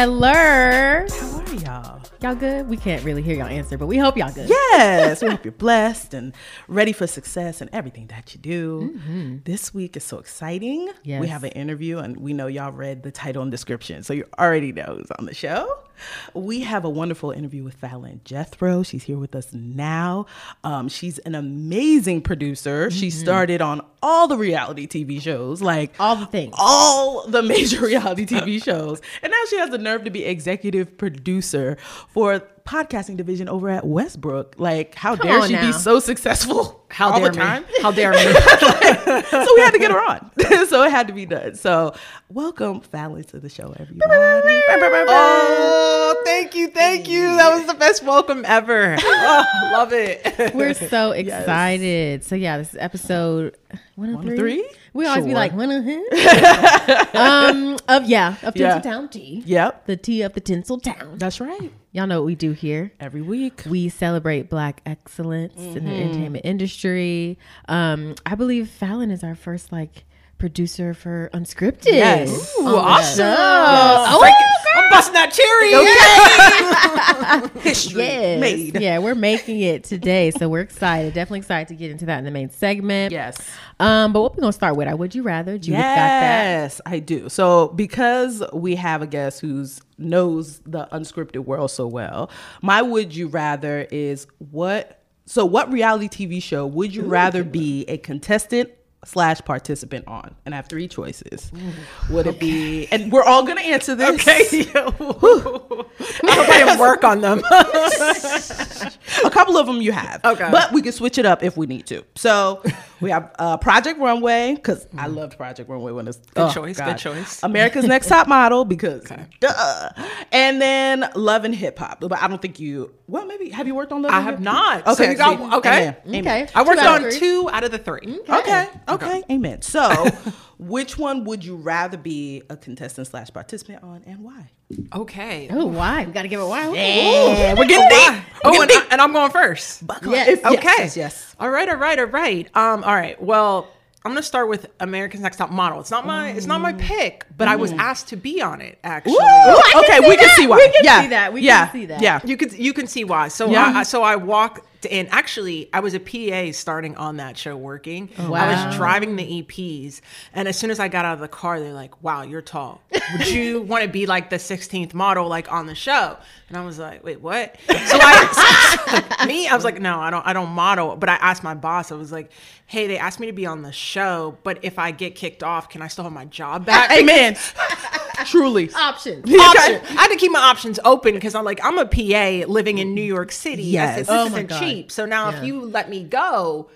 Hello. How are y'all? Y'all good? We can't really hear y'all answer, but we hope y'all good. Yes, we hope you're blessed and ready for success and everything that you do. This week is so exciting. Mm-hmm. Yes. We have an interview, and we know y'all read the title and description, so you already know who's on the show. We have a wonderful interview with Fallon Jethro. She's here with us now. Um, she's an amazing producer. She started on all the reality TV shows, like Mm-hmm. All the things. all the major reality TV shows. And now she has the nerve to be executive producer for podcasting division over at Westbrook. Like, how Come dare she now. be so successful How all dare the me? How dare me? so we had to get her on. so it had to be done. So welcome Fallon to the show, everybody. oh, thank you, thank you. That was the best welcome ever. Oh, love it. We're so excited. So yeah, this is episode one of three. three? We always be like one of um of yeah of Yeah. Tinseltown Tea. Yep, The tea of the Tinsel Town. that's right. Y'all know what we do here. Every week. We celebrate Black excellence in Mm-hmm. the entertainment industry. Um, I believe Fallon is our first like producer for Unscripted. Yes. Ooh, the awesome. show. Oh, Oh, I'm busting that cherry. History Yes. made. Yeah, we're making it today. So we're excited. Definitely excited to get into that in the main segment. Yes. Um, but what we're gonna start with? I would you rather? Judith got that. Yes, I do. So because we have a guest who's knows the unscripted world so well, my would you rather is what so what reality TV show would you rather be a contestant slash participant on? And I have three choices. Would it be and we're all gonna answer this. Okay. I hope I didn't work on them. a couple of them you have. Okay. But we can switch it up if we need to. So we have uh, Project Runway, because I loved Project Runway when it's good choice, good choice. America's Next Top Model, because duh. And then Love and Hip Hop. But I don't think you well maybe have you worked on Love I and have Hip- not. Okay. So you got- okay. amen, amen. Okay. I worked Two on three. two out of the three. Okay. Okay. Amen. So which one would you rather be a contestant slash participant on and why? Okay. Oh, why? We gotta give it why. Yeah, we're getting deep. Oh, We're and, getting I, and I'm going first. Yes. deep. Okay. Yes, yes. All right. All right. All right. Um. All right. Well, I'm gonna start with America's Next Top Model. It's not my. It's not my pick, but I was asked to be on it. Actually. Ooh, can okay, see we can see why. We can yeah. see that. We can yeah. see that. Yeah. You could you can see why. So Yeah. I, so I walked in. Actually, I was a PA starting on that show working. I Wow. I was driving the EPs, and as soon as I got out of the car, they're like, "Wow, you're tall. Would you want to be like the 16th model like on the show?" And I was like, "Wait, what?" So I me, I was like, "No, I don't. I don't model." But I asked my boss. I was like, "Hey, they asked me to be on the show, but if I get kicked off, can I still have my job back?" Amen. Truly. Options. option. I had to keep my options open because I'm like, I'm a PA living in New York City. Yes. Oh This my isn't cheap. So now Yeah. if you let me go,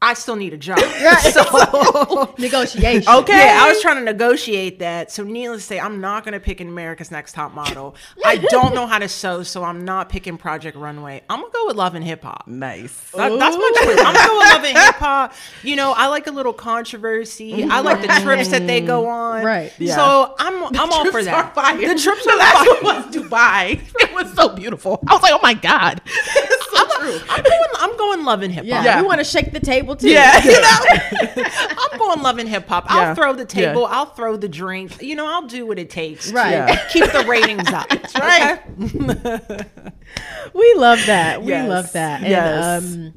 I still need a job. So Negotiation. Okay. yeah, I was trying to negotiate that. So needless to say, I'm not going to pick an America's Next Top Model. I don't know how to sew, so I'm not picking Project Runway. I'm gonna go with Love and Hip Hop. Nice. That- that's my choice. I'm gonna go with Love and Hip Hop. You know, I like a little controversy. I like the trips that they go on. Right. Yeah. So I'm I'm all for that. The trips The last fire. one was Dubai. It was so beautiful. I was like, oh my God. So true. I'm going. I'm going love and hip hop. Yeah. Yeah. We want to shake the table too. Yeah. You know? I'm going loving hip hop. I'll throw the Yeah. table. I'll throw the drink. You know, I'll do what it takes. Right. To Yeah. keep the ratings up. That's right. We love that. We Yes. love that. And, Yes. um,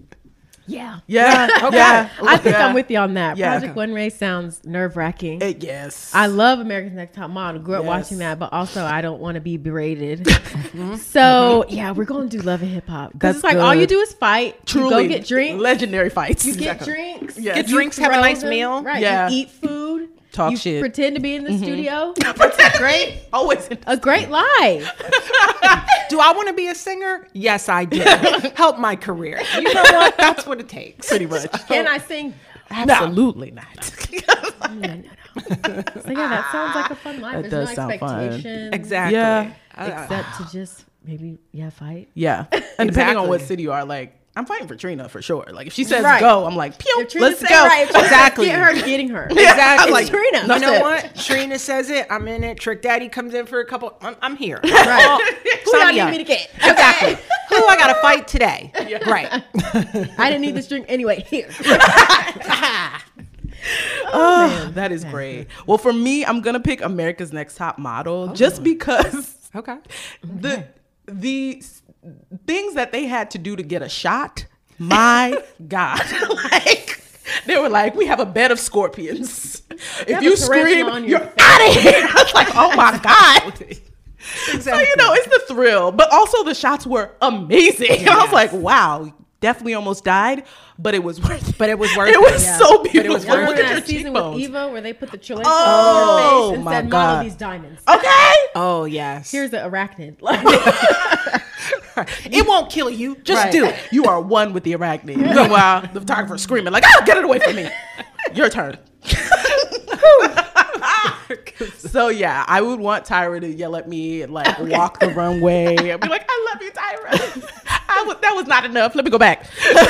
yeah. Yeah. Okay. Yeah. I think Yeah. I'm with you on that. Yeah. Project Runway sounds nerve wracking. Yes. I love America's Next Top Model. Grew up Yes. watching that, but also I don't want to be berated. Mm-hmm. so yeah, we're gonna do love and hip hop because That's it's like all you do is fight. Truly. you go get drinks. Legendary fights. You get drinks. Yes. Get drinks, have a nice them, meal. Right. Yeah. You eat food. Talk you shit. Pretend to be in the studio. That's great. Always. in- A great lie. Do I want to be a singer? Yes, I do. Help my career. You know what? That's what it takes. Pretty much. Can I sing? Absolutely not. No, no, no. So yeah, that sounds like a fun life. That There's does no sound fun. Exactly. Yeah. Uh, Except to just maybe yeah fight. yeah. And depending on what city you are, like, I'm fighting for Trina for sure. Like, if she says Right. go, I'm like, pew, If Trina let's go. right, if she says Exactly. Get her, getting her. Exactly. I'm like, Trina. You know it. what? Trina says it. I'm in it. Trick Daddy comes in for a couple. I'm, I'm here. Right. Who Sign y'all need me to get? Exactly. Who I got to fight today? Right. I didn't need this drink anyway. Here. Oh, oh that is great. Well, for me, I'm gonna pick America's Next Top Model oh. just because Okay. the the s- things that they had to do to get a shot. My God, like they were like, we have a bed of scorpions. If have you scream, on you're your out of here. I was like, oh my God. So Exactly. you know, it's the thrill, but also the shots were amazing. I was like, wow, definitely almost died, but it was worth it. But it was worth It was. Yeah. so But it was worth Look remember at your that season cheekbones. with Eva where they put the choice Oh, on your face and my said, God. model these diamonds. Okay. Oh yes. Here's the arachnid. Like, it won't kill you. Just Right. do it. You are one with the arachnid. Meanwhile, the photographer's screaming like, "Ah, get it away from me!" Your turn. so yeah, I would want Tyra to yell at me and like walk the runway and be like, "I love you, Tyra." I was, that was not enough. Let me go back. Let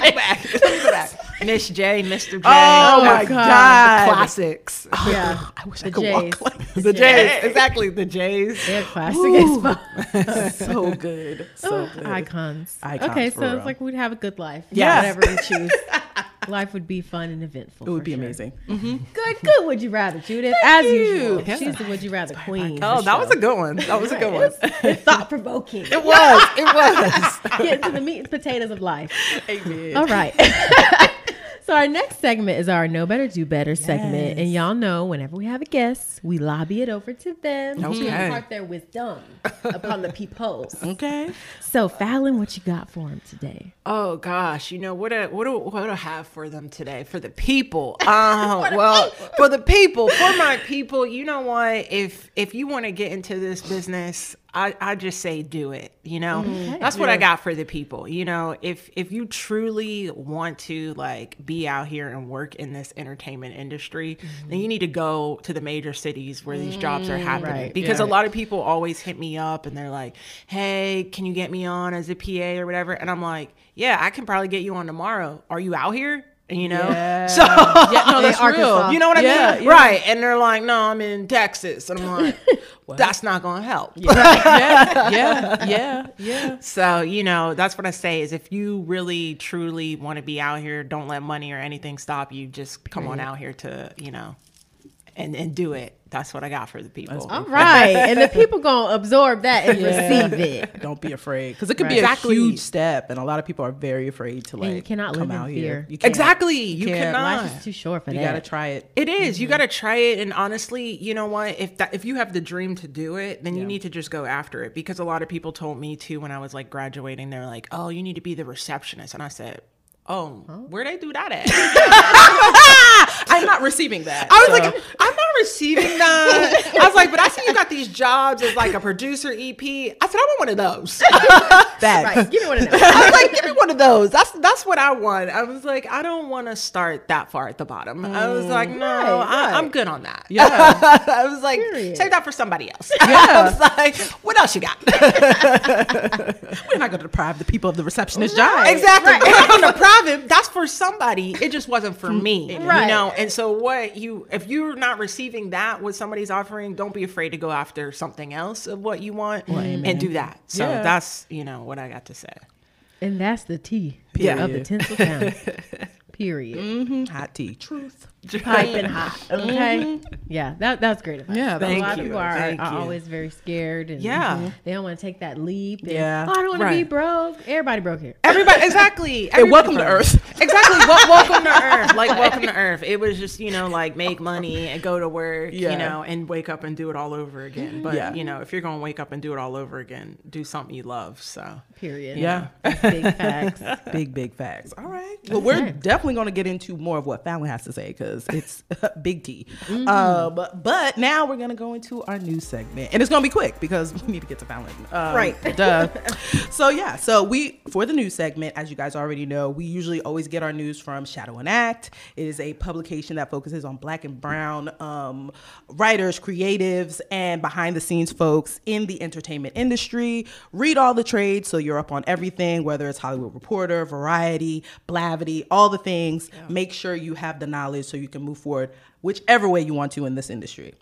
me go back. Let me go back. Miss J, Mr. J. Oh, oh my God. god! Classics. Oh, yeah. I wish The I could J's. walk like The J's. Exactly. The J's. They're classic as fuck. so good, so good. Icons. Icons, Okay, for so real. it's like we'd have a good life. Yeah. Whatever we choose. life would be fun and eventful. It would be sure. amazing. Mm-hmm. Good, good. Would you rather, Judith? As usual. Yeah. She's the would you rather queen. Oh, that was a good one. That was a good one. It's thought provoking. It was. It was. Get into the meat and potatoes of life. Amen. All right. So our next segment is our Know Better Do Better segment, and y'all know whenever we have a guest, we lobby it over to them to Okay. impart their wisdom upon the peoples. Okay. So Fallon, what you got for him today? Oh gosh, you know what? Do, what do what do I have for them today? For the people. Uh, well, for the people, for my people. You know what? If if you want to get into this business, I I just say do it. You know, mm-hmm. that's what I got for the people. You know, if if you truly want to like be out here and work in this entertainment industry, then mm-hmm. you need to go to the major cities where these jobs are mm, happening. Right. Because Yeah. a lot of people always hit me up and they're like, "Hey, can you get me on as a PA or whatever?" And I'm like, "Yeah, I can probably get you on tomorrow. Are you out here?" You know, Yeah. so Yeah, no, that's real. you know what I Yeah, mean, yeah. right? And they're like, "No, I'm in Texas," and I'm like, "That's not gonna help." yeah, yeah, yeah, yeah. So, you know, that's what I say is if you really truly want to be out here, don't let money or anything stop you. Just come on out here to, you know, and and do it. That's what I got for the people. All right, and the people gonna absorb that and receive it. Don't be afraid because it could Right. be a huge step, and a lot of people are very afraid to like. And you cannot come live in out fear. here. You can't. Exactly. You, can't. cannot. Life is too short for You that. You gotta try it. It is. Mm-hmm. You got to try it, and honestly, you know what? If that if you have the dream to do it, then you need to just go after it. Because a lot of people told me too when I was like graduating, they're like, "Oh, you need to be the receptionist," and I said, "Oh, where they do that at?" I'm not receiving that. I was so- like, "I'm not receiving that." I was like, "But I see you got these jobs as like a producer EP." I said, "I want one of those." that. Right, give me one of those. I was like, "Give me one of those." That's that's what I want. I was like, "I don't want to start that far at the bottom." I was like, mm. "No, Right, I, right. I'm good on that." Yeah. I was like, Period. save that for somebody else. Yeah. I was like, what else you got? We're not gonna deprive the people of the receptionist job. exactly. We're not gonna deprive him. That's for somebody. It just wasn't for me. Right. You know, and so what you if you're not receiving that what somebody's offering, don't be afraid to go after something else of what you want and do that. So Yeah. that's, you know, what I got to say. And that's the tea Yeah. of the tinsel town. Period. Mhm. Hot tea. Truth. Piping hot. Okay. Mm-hmm. Yeah, that that's great advice. Yeah, a thank lot of people are, Thank are always very scared and Yeah. Mhm. they don't want to take that leap. And, Yeah. Oh, I don't want to be broke. Everybody broke here. Everybody, exactly. Hey, welcome to Earth. Exactly. Wel- welcome to Earth. Like, welcome to Earth. It was just, you know, like make money and go to work, Yeah. you know, and wake up and do it all over again. Mm-hmm. But, Yeah. you know, if you're going to wake up and do it all over again, do something you love. So, Period. Yeah. Big facts. Big, big facts. All right. Well, we're Okay. definitely going to get into more of what Fallon has to say because it's big T. Mm-hmm. Um, but now we're going to go into our news segment. And it's going to be quick because we need to get to Fallon. Um, Right. Duh. so, yeah. So, we, for the news segment, as you guys already know, we usually always get our news from Shadow and Act. It is a publication that focuses on black and brown um, writers, creatives, and behind the scenes folks in the entertainment industry. Read all the trades so you're up on everything, whether it's Hollywood Reporter, Variety, Blavity, all the things. Make sure you have the knowledge so you you can move forward whichever way you want to in this industry.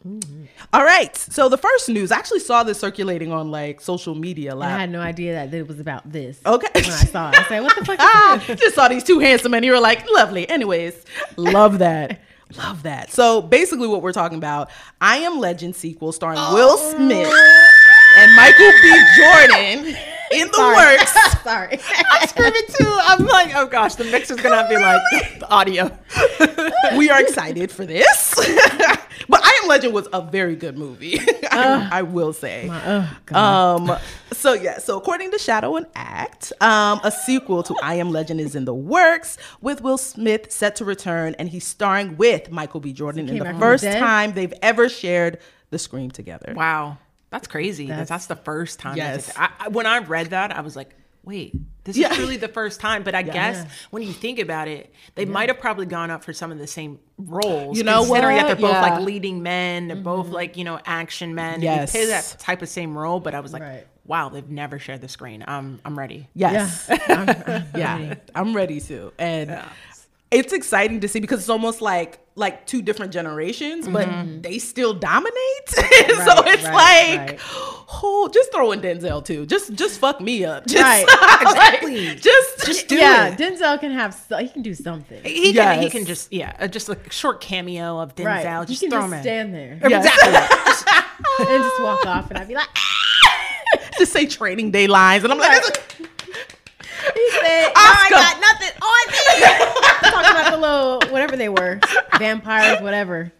All right. So the first news, I actually saw this circulating on like social media. I had no idea that it was about this. Okay. When I saw it, I said, "What the fuck?" Ah, just saw these two handsome men. You were like, lovely. Anyways, love that. Love that. So basically, what we're talking about, I Am Legend sequel starring Will Smith and Michael B. Jordan in the Sorry. works. Sorry. I'm screaming too. I'm like, oh gosh, the mix is gonna be like the audio. we are excited for this. but I Am Legend was a very good movie. I, I will say. oh Um, so yeah, so according to Shadow and Act, um, a sequel to I Am Legend is in the works with Will Smith set to return, and he's starring with Michael B. Jordan in the back the first time they've ever shared the screen together. Wow, that's crazy. That's, That's- that's the first time. Yes. Yes. I, I, when I read that, I was like, wait, this Yeah. is really the first time. But I guess Yeah. when you think about it, they might have probably gone up for some of the same roles. You know considering what? that they're both Yeah. like leading men, they're both like you know action men. and Yes. they play that type of same role. But I was like, Right. wow, they've never shared the screen. Um, I'm ready. Yes. Yeah. I'm- I'm Yeah. ready. I'm ready to. And it's exciting to see because it's almost like like two different generations, but they still dominate. so it's right, like right. oh, just throw in Denzel too. Just just fuck me up. Just, Right. Exactly. just just do yeah, it. Denzel can have. So, he can do something. He can, he can just yeah, uh, just a short cameo of Denzel. Right. Just he can throw just him in. stand there Yes. Exactly. and just walk off, and I'd be like, just say training day lines, and I'm like, he said, "No, I got nothing on me." Talking about the little whatever they were, vampires, whatever.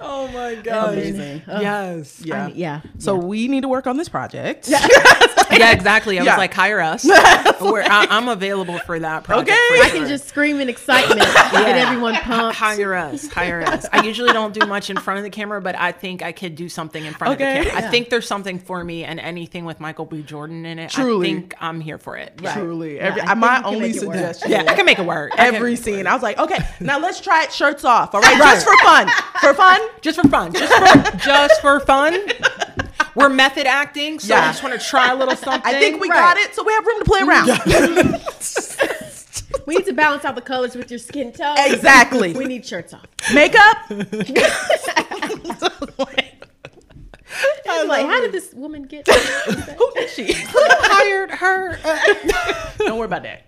Oh my god. amazing. Yes. Yeah. I mean, yeah. So we need to work on this project. Yeah, exactly. I Yeah. was like, hire us. We're, I, I'm available for that project. Okay. for I can just scream in excitement, get everyone pumped. hire us. Hire us. I usually don't do much in front of the camera, but I think I could do something in front Okay. of the camera. Yeah. I think there's something for me, and anything with Michael B. Jordan in it, Truly. I think I'm here for it. Right. Truly, Yeah, every, I think my you can only make it work. suggestion. Yeah, I can make it work. Every scene, I was like, okay, now let's try it shirts off. All right, just for fun, for fun. Just for fun. Just for just for fun. We're method acting, so Yeah. I just want to try a little something. I think we Right. got it, so we have room to play around. We need to balance out the colors with your skin tone. Exactly. We need shirts off. Makeup. It's like, how did this woman get? Who did she? Who hired her. Don't worry about that.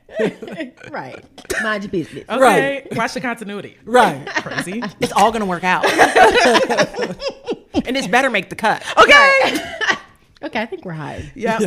right. Mind your business. Okay, watch the continuity. right. Crazy. It's all gonna work out. and this better make the cut. Okay. Okay, I think we're high. Yeah.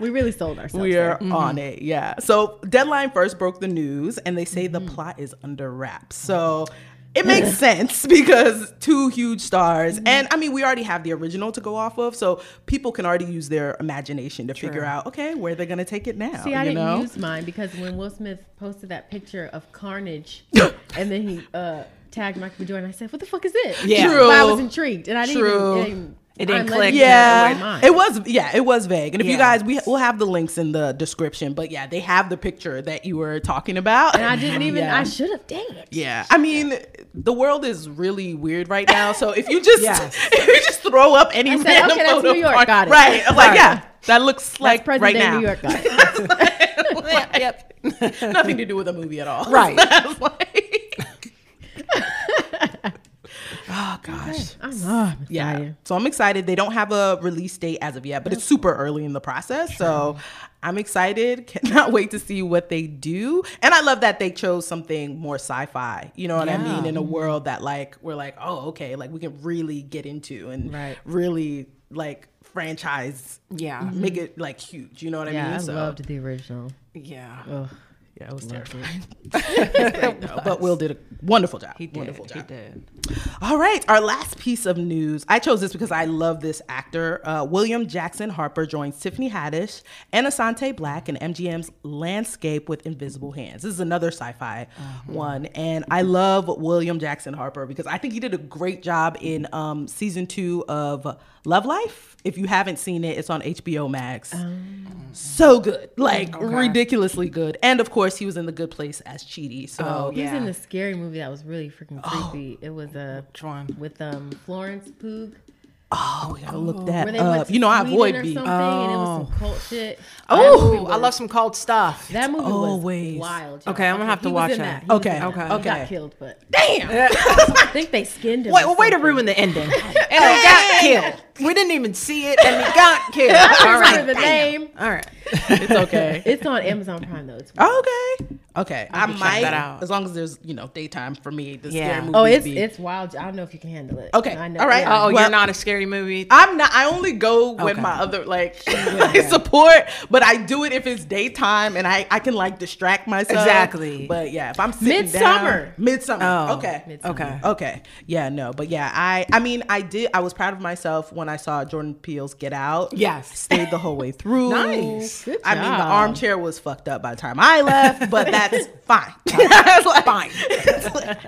We really sold ourselves. We're there. Mm-hmm. on it, yeah. So Deadline first broke the news, and they say the mm-hmm. plot is under wraps. So it makes sense because two huge stars, and I mean, we already have the original to go off of, so people can already use their imagination to figure out, okay, where they're gonna take it now. See, I you didn't know? use mine because when Will Smith posted that picture of Carnage, and then he uh, tagged Michael B. Jordan, I said, "What the fuck is it?" Yeah. True. But I was intrigued, and I didn't True. even. It didn't, It didn't I'm click. yeah, in my mind. it was. Yeah, it was vague. And if you guys, we we'll have the links in the description. But yeah, they have the picture that you were talking about. And I didn't even. Yeah. I should have. Dang it. Yeah, I mean, the world is really weird right now. So if you just Yes. if you just throw up any I said, random okay, that's photo New York, got it. right? I'm like, yeah, that looks like present right day now. New York guy. yep. Nothing to do with the movie at all. Right. I was like- oh gosh. I'm, I'm Yeah. So I'm excited. They don't have a release date as of yet, but it's super early in the process. So I'm excited. Cannot wait to see what they do. And I love that they chose something more sci-fi. You know what I mean? In a world that like we're like, oh, okay, like we can really get into and Right. really like franchise. Yeah. Make mm-hmm. it like huge. You know what I Yeah, mean? I So loved the original. Yeah. Ugh. Yeah, it was terrifying. it. No, but Will did a wonderful job. He did. Wonderful He did. All right, our last piece of news. I chose this because I love this actor. Uh, William Jackson Harper joins Tiffany Haddish and Asante Blackk in MGM's Landscape with Invisible Hands. This is another sci-fi one, and I love William Jackson Harper because I think he did a great job in um, season two of Love Life. If you haven't seen it, it's on HBO Max. So good, like ridiculously good, and of course he was in The Good Place as Chidi. So Oh, He was Yeah. in the scary movie that was really freaking creepy. It was a Which one? with um Florence Pugh. Oh, we gotta look that up. You know, I avoid or beef. something, and it was some cult shit. Oh, movie I love some cold stuff. That movie Always. was wild. y'all. Okay, I'm gonna have to watch in that. He Okay, that. okay, He okay. got killed, but Damn. I think they skinned him. Wait, well, way to ruin the ending. And he got killed. We didn't even see it, and we got killed. I All don't remember right, the name. all right. it's okay. It's on Amazon Prime though. It's Okay. Okay. I have to check might, that out. as long as there's, you know, daytime for me, the Yeah. scary movie. Oh, it's be- it's wild. I don't know if you can handle it. Okay, I know. all right. yeah. Oh, Well- you're not a scary movie. I'm not. I only go with Okay. my other like support, but I do it if it's daytime and I I can like distract myself. Exactly. But yeah, if I'm sitting Midsommar. down, midsommar. Oh. Okay. Midsommar. Okay. Okay. Yeah. No. But yeah, I I mean I did. I was proud of myself when I saw Jordan Peele's Get Out. Yes. Stayed the whole way through. Nice. Good I mean, the armchair was fucked up by the time I left, but that's fine. It's like, Fine.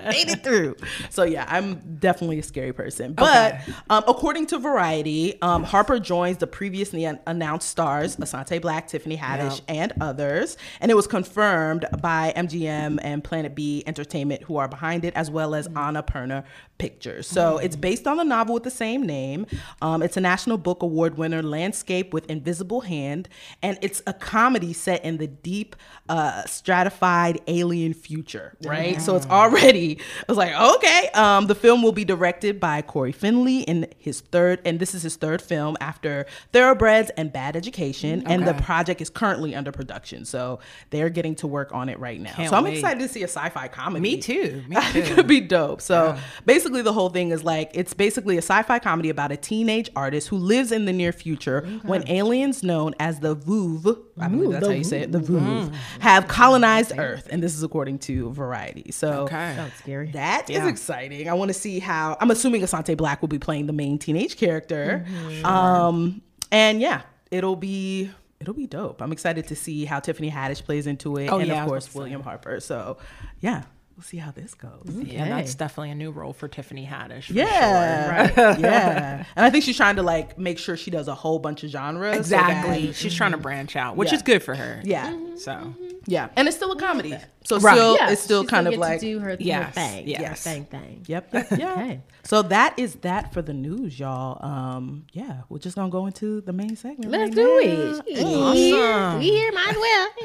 made it through. So yeah, I'm definitely a scary person. But Okay. um, according to Variety, um, Harper joins the previously un- announced stars Asante Blackk, Tiffany Haddish, and others, and it was confirmed by MGM and Plan B Entertainment, who are behind it, as well as Annapurna Pictures. So it's based on the novel with the same name. Um, it's a National Book Award winner, Landscape with Invisible Hand, and it's a comedy set in the deep, uh, stratified alien future, right? So it's already, I was like, okay. Um, the film will be directed by Cory Finley in his third, and this is his third film after Thoroughbreds and Bad Education, okay. and the project is currently under production. So they're getting to work on it right now. Can't so I'm wait. excited to see a sci-fi comedy. Me too. Me too. it could be dope. So basically, the whole thing is like it's basically a sci-fi comedy about a teenage artist who lives in the near future when aliens known as the Vuvv, I believe that's how you say it, the Vuvv, have colonized Earth, and this is according to Variety. So Okay. Sounds scary. that is Yeah. exciting. I want to see how. I'm assuming Asante Blackk will be playing the main teenage character. Um, and yeah, it'll be it'll be dope. I'm excited to see how Tiffany Haddish plays into it, Oh, and yeah, of course about to say. William Harper. So yeah, we'll see how this goes. Yeah, that's definitely a new role for Tiffany Haddish. For Yeah, sure. yeah. And I think she's trying to like make sure she does a whole bunch of genres. so Exactly. that- She's trying to mm-hmm. branch out, which Yeah. is good for her. yeah, mm-hmm. So mm-hmm. yeah. And it's still a comedy, so Right. still Yeah, it's still she's kind of get to like do her, Yes, her thing. yes. Yeah, thing thing. Yep. yep yeah. Okay. So that is that for the news, y'all. Um, yeah, we're just gonna go into the main segment. Let's right do now. it. We here, Awesome. we here, might as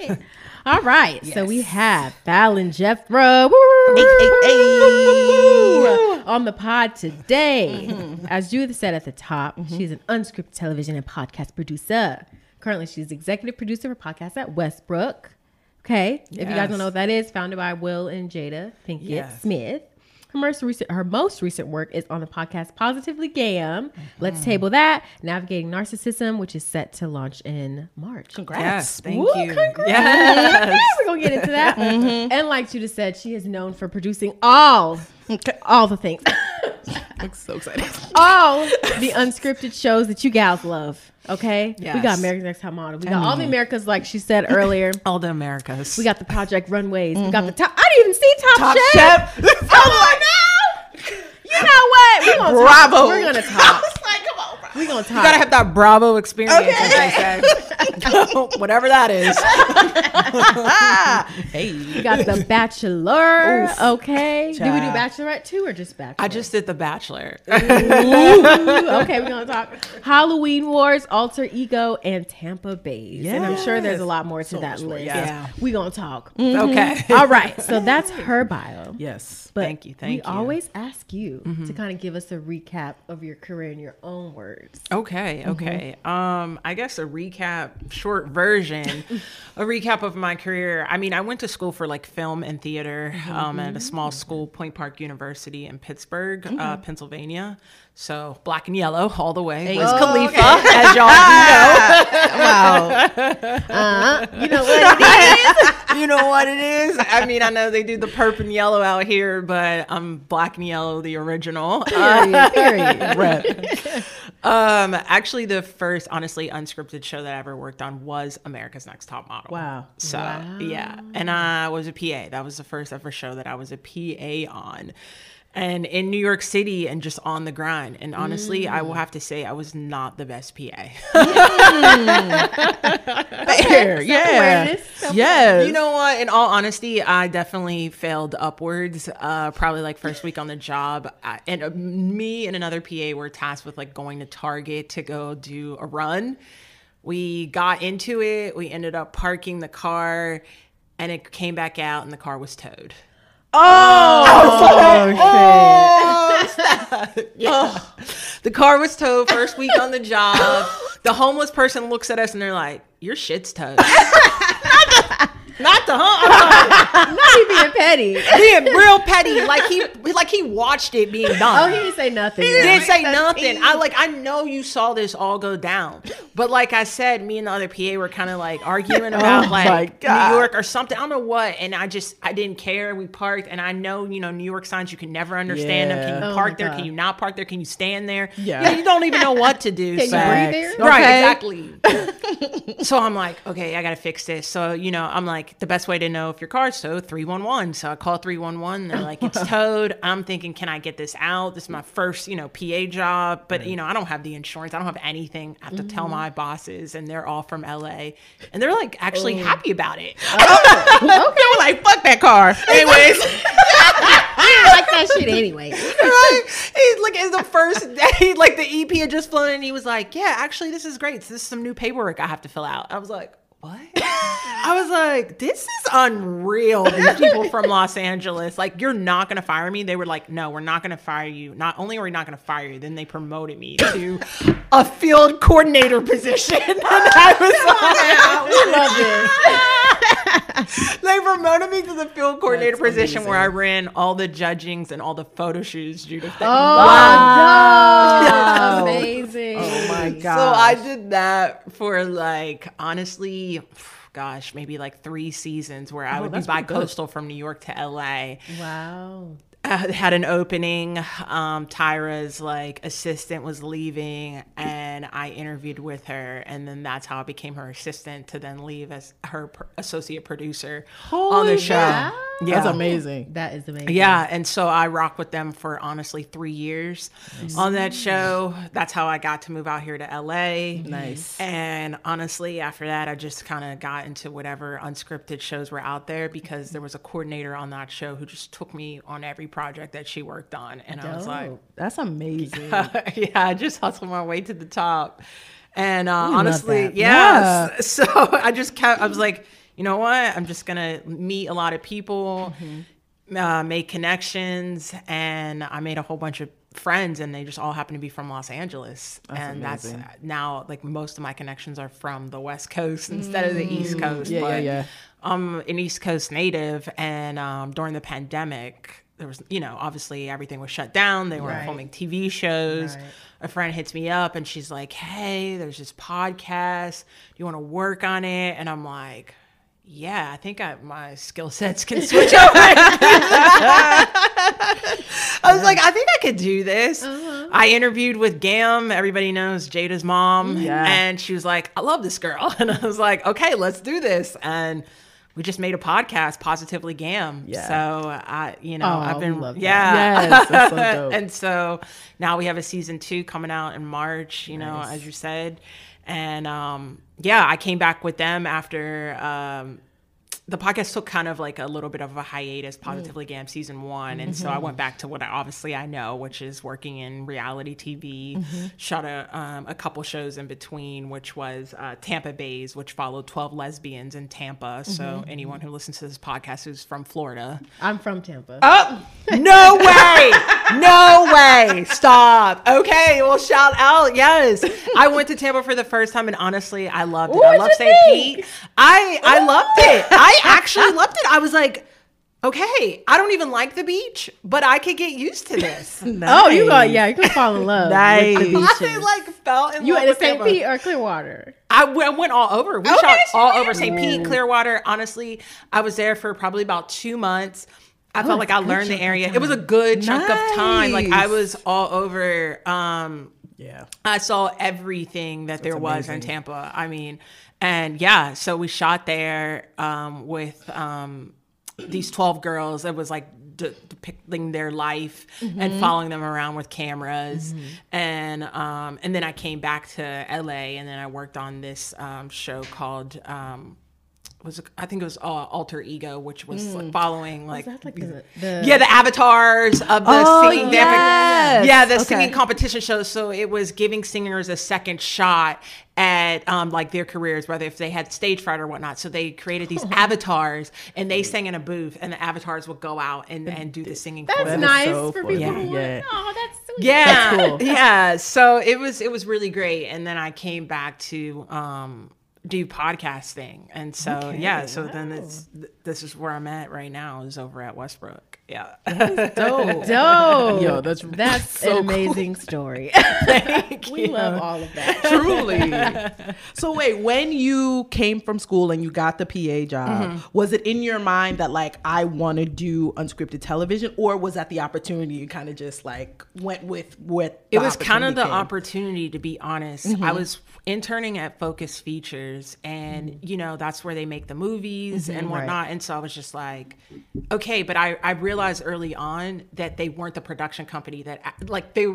well. All right, so we Yes. have Fallon Jethro woo, Hey, hey, on the pod today. Mm-hmm. As Judith said at the top, she's an unscripted television and podcast producer. Currently, she's executive producer for podcasts at Westbrook. Okay, if you guys don't know what that is, founded by Will and Jada Pinkett Yes. Smith. Her most recent, her most recent work is on the podcast Positively Gam. Let's table that. Navigating Narcissism, which is set to launch in March. Congrats. yes, thank Woo, you. congrats. Yes. We're gonna get into that. Mm-hmm. And like Judah said, she is known for producing all, all the things, I'm so excited. all the unscripted shows that you gals love. Okay, we got Yes. America's Next Top Model. We got all the Americas, like she said earlier. All the Americas. We got the Project Runways. We got the mm-hmm. top. I didn't even see Top, Top Chef. Chef. Oh no! You know what? Gonna Bravo. Talk. We're gonna talk. like, come on, bro. We're gonna talk. You gotta have that Bravo experience, Okay. as I said. Whatever that is. Hey. we got the Bachelor. Okay. Did we do Bachelorette too or just Bachelor? I just did The Bachelor. Ooh, okay, we're gonna talk Halloween Wars, Alter Ego, and Tampa Bay. And I'm sure there's a lot more to So that list. yeah. Yeah. We gonna talk. Okay. Mm-hmm. All right, so that's her bio. Yes. But Thank you, thank you. we you. always ask you to mm-hmm. kind of give us a recap of your career in your own words. Okay, okay. Um, I guess a recap, short version, a recap of my career. I mean, I went to school for like film and theater um, at a small school, Point Park University in Pittsburgh, uh, Pennsylvania. So black and yellow all the way. Wiz Khalifa, as y'all do know. Wow. Uh, you know what it know. you know what it is. I mean, I know they do the purple and yellow out here, but I'm black and yellow, the original. Uh, is? Period. Um, actually, the first honestly unscripted show that I ever worked on was America's Next Top Model. Wow. So yeah, and I was a PA. That was the first ever show that I was a PA on. And in New York City and just on the grind. And honestly, I will have to say I was not the best PA. Fair, yeah, yes. You know what? In all honesty, I definitely failed upwards. Uh, probably like first week on the job, I, and uh, me and another PA were tasked with like going to Target to go do a run. We got into it. We ended up parking the car, and it came back out, and the car was towed. Oh! Oh, oh, yeah. The car was towed first week on the job. The homeless person looks at us and they're like, "Your shit's towed." Not the hum. Not even being petty. being real petty. Like he like he watched it being done. Oh, he didn't say nothing. He didn't say nothing. I like I know you saw this all go down. But like I said, me and the other PA were kind of like arguing oh about Oh like New York or something. I don't know what. And I just I didn't care. We parked and I know, you know, New York signs you can never understand them. Can you Oh park there? Can you not park there? Can you stand there? Yeah. you don't even know what to do. Can you breathe there? Right, Okay. exactly. so I'm like, okay, I gotta fix this. So, you know, I'm like, the best way to know if your car's towed, 311. So I call 311. They're like, it's towed. I'm thinking, can I get this out? This is my first, you know, PA job. But, you know, I don't have the insurance. I don't have anything. I have to tell mm. my bosses, and they're all from LA. And they're like actually oh. happy about it. Oh. They were like, fuck that car. Anyways, like that shit anyway. right? He's like, it's the first day, like the EP had just flown in, and he was like, "Yeah, actually, this is great. So this is some new paperwork I have to fill out." I was like, "What?" I was like, "This is unreal." These people from Los Angeles, like, you're not gonna fire me. They were like, "No, we're not gonna fire you. Not only are we not gonna fire you, then they promoted me to a field coordinator position." And I was like, we love this. They promoted me to the field coordinator That's position amazing. where I ran all the judgings and all the photo shoots. Judith. Oh, Wow. no. amazing. oh my god. So I did that for like honestly, gosh, maybe like three seasons where I oh, would be that's by pretty good. coastal from New York to LA. Wow. I had an opening. Um, Tyra's like assistant was leaving, and I interviewed with her, and then that's how I became her assistant to then leave as her pr- associate producer on the show. cow. Yeah. That's amazing. That is amazing. Yeah, and so I rock with them for honestly three years on that show. That's how I got to move out here to LA. Nice. And honestly, after that, I just kind of got into whatever unscripted shows were out there because there was a coordinator on that show who just took me on every project that she worked on, and I was like, That's amazing. yeah, I just hustled my way to the top. And uh, honestly, yes. Yeah. So I just kept, I was like, you know what? I'm just going to meet a lot of people, Mm-hmm. uh, make connections. And I made a whole bunch of friends, and they just all happen to be from Los Angeles. and amazing. that's now like most of my connections are from the West Coast instead of the East Coast. Mm. Yeah, yeah, but yeah. I'm an East Coast native, and um, during the pandemic, there was, you know, obviously everything was shut down. They weren't Right. filming TV shows. Right. A friend hits me up and she's like, "Hey, there's this podcast. Do you want to work on it?" And I'm like, "Yeah, I think I, my skill sets can switch over." I was like, "I think I could do this." Uh-huh. I interviewed with Gam. Everybody knows Jada's mom, Yeah. and she was like, "I love this girl," and I was like, "Okay, let's do this." And we just made a podcast, Positively Gam. Yeah. So I, you know, Oh, I've been, love that. yeah, Yes, that's so dope. and so now we have a season two coming out in March, you know, as you said. And um, yeah, I came back with them after um, the podcast took kind of like a little bit of a hiatus, Positively Gam season one. And so I went back to what I obviously I know, which is working in reality TV. Shot a, um, a couple shows in between, which was uh, Tampa Baes, which followed 12 lesbians in Tampa. So anyone who listens to this podcast who's from Florida, I'm from Tampa. Oh, no way. No way. Stop. Okay. Well, shout out. Yes. I went to Tampa for the first time and honestly, I loved it. Ooh, I love St. Pete. I, I loved it. I actually loved it. I was like, okay, I don't even like the beach, but I could get used to this. Oh, you got yeah, you can fall in love. Nice. With the I beaches. like fell in you love in with St. Tampa. Pete or Clearwater? I w- I went all over. We Okay, shot she all over St. Pete, Clearwater. Honestly, I was there for probably about two months. I felt like I learned the area. It was a good chunk of time. Like I was all over. Um, Yeah. I saw everything that there was in. Tampa. I mean, and yeah, so we shot there um, with um, these 12 girls. It was like de- depicting their life and following them around with cameras. And um, and then I came back to LA, and then I worked on this um, show called. Was I think it was uh, Alter Ego, which was like, following like, Is that like the, the yeah the avatars of the Oh, singing yes. yeah the Okay. singing competition shows so it was giving singers a second shot at um, like their careers whether if they had stage fright or whatnot so they created these avatars and they sang in a booth and the avatars would go out and, and do the singing That's them. is nice so for funny. people Yeah, who yeah. Oh, that's sweet. yeah That's cool. yeah so it was it was really great and then i came back to um do podcasting and so yeah so then it's th- this is where i'm at right now is over at westbrook yeah Dope. Dope. Yo, that's- that's so an cool. amazing story. we love all of that. Truly. so wait, when you came from school and you got the PA job, Mm-hmm. was it in your mind that like I want to do unscripted television, or was that the opportunity you kind of just like went with what? it was kind of the opportunity to be honest Mm-hmm. i was interning at focus features and Mm-hmm. you know that's where they make the movies and whatnot. And so i was just like okay but i i realized early on that they weren't the production company that like they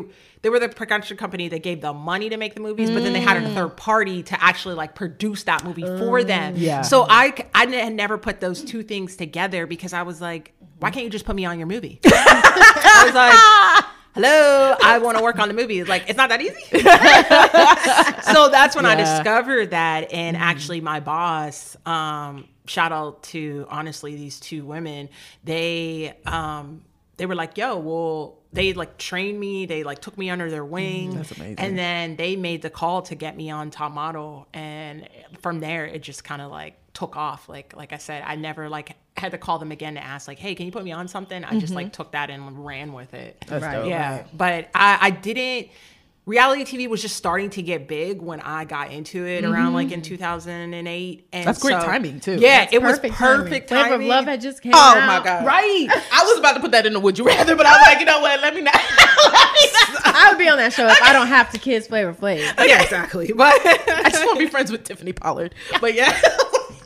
they were the production company that gave the money to make the movies but then they had Mm. a third party to actually like produce that movie for them. Yeah. so i i had never put those two things together because i was like why can't you just put me on your movie? I was like hello, I want to work on the movie. Like, it's not that easy. so that's when I discovered that. And actually, my boss, um, shout out to honestly these two women, they um, they were like, yo, well, they like trained me, they like took me under their wing. That's amazing. And then they made the call to get me on top model. And from there, it just kind of like took off. Like, like I said, I never like had to call them again to ask like, hey, can you put me on something? I just like mm-hmm. took that and ran with it. That's Right. dope. Yeah, but I, I didn't. Reality TV was just starting to get big when I got into it around like in mm-hmm. 2008. And That's great timing, too. Yeah, That's it was perfect Flavor timing. of Love had just came Oh out. my god! Right. I was about to put that in the would you rather, but I was like, you know what? Let me not. I would be on that show if I don't have to kids Flavor Flav. Yeah, exactly. But I just want to be friends with Tiffany Pollard. But yeah,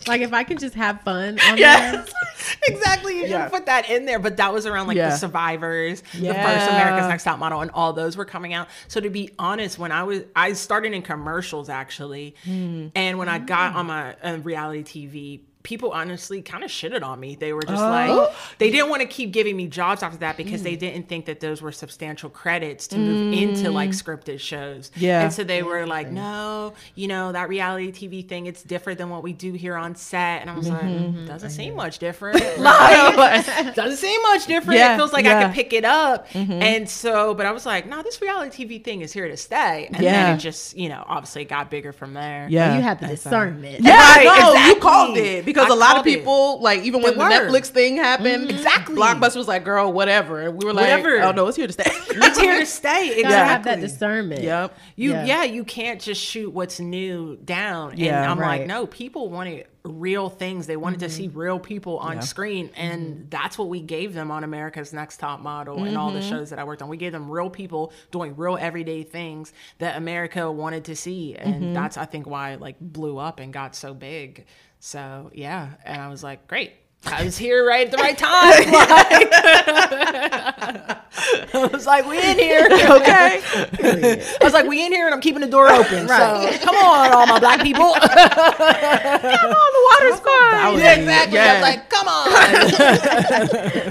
Like if I can just have fun on yeah. there. exactly, you Yeah. should put that in there. But that was around like Yeah. the Survivors, the first America's Next Top Model, and all those were coming out. So to be honest, when I was, I started in commercials actually, Hmm. and when I got on my uh, reality TV. People honestly kind of shitted on me. They were just Oh. like, they didn't want to keep giving me jobs after that because they didn't think that those were substantial credits to move into like scripted shows. Yeah. And so they were like, no, you know, that reality TV thing, it's different than what we do here on set. And I was like, doesn't seem much different. like, doesn't seem much different. Yeah, it feels like yeah. I could pick it up. And so, but I was like, no, this reality TV thing is here to stay. And Yeah. then it just, you know, obviously got bigger from there. Yeah. You had the discernment. Yeah, Right, no, you called it because I a lot of called it. people, like even when They the were. Netflix thing happened, mm-hmm. Exactly. Blockbuster was like, "Girl, whatever," and we were like, Whatever. "Oh no, it's here to stay." It's here to stay. Exactly. Gotta have that discernment. yep. You Yeah. yeah. you can't just shoot what's new down. Yeah, I'm right. like, no, people wanted real things. They wanted to see real people on Mm-hmm. Yeah. screen. And that's what we gave them on America's Next Top Model and all the Mm-hmm. shows that I worked on. We gave them real people doing real everyday things that America wanted to see. And Mm-hmm. that's I think why it like blew up and got so big. So yeah. And I was like, great. I was here right at the right time. Like, I was like, we in here. Okay. I was like, we in here and I'm keeping the door open. So come on, all my black people. come on, the water's fine. Yeah, exactly. I was like, come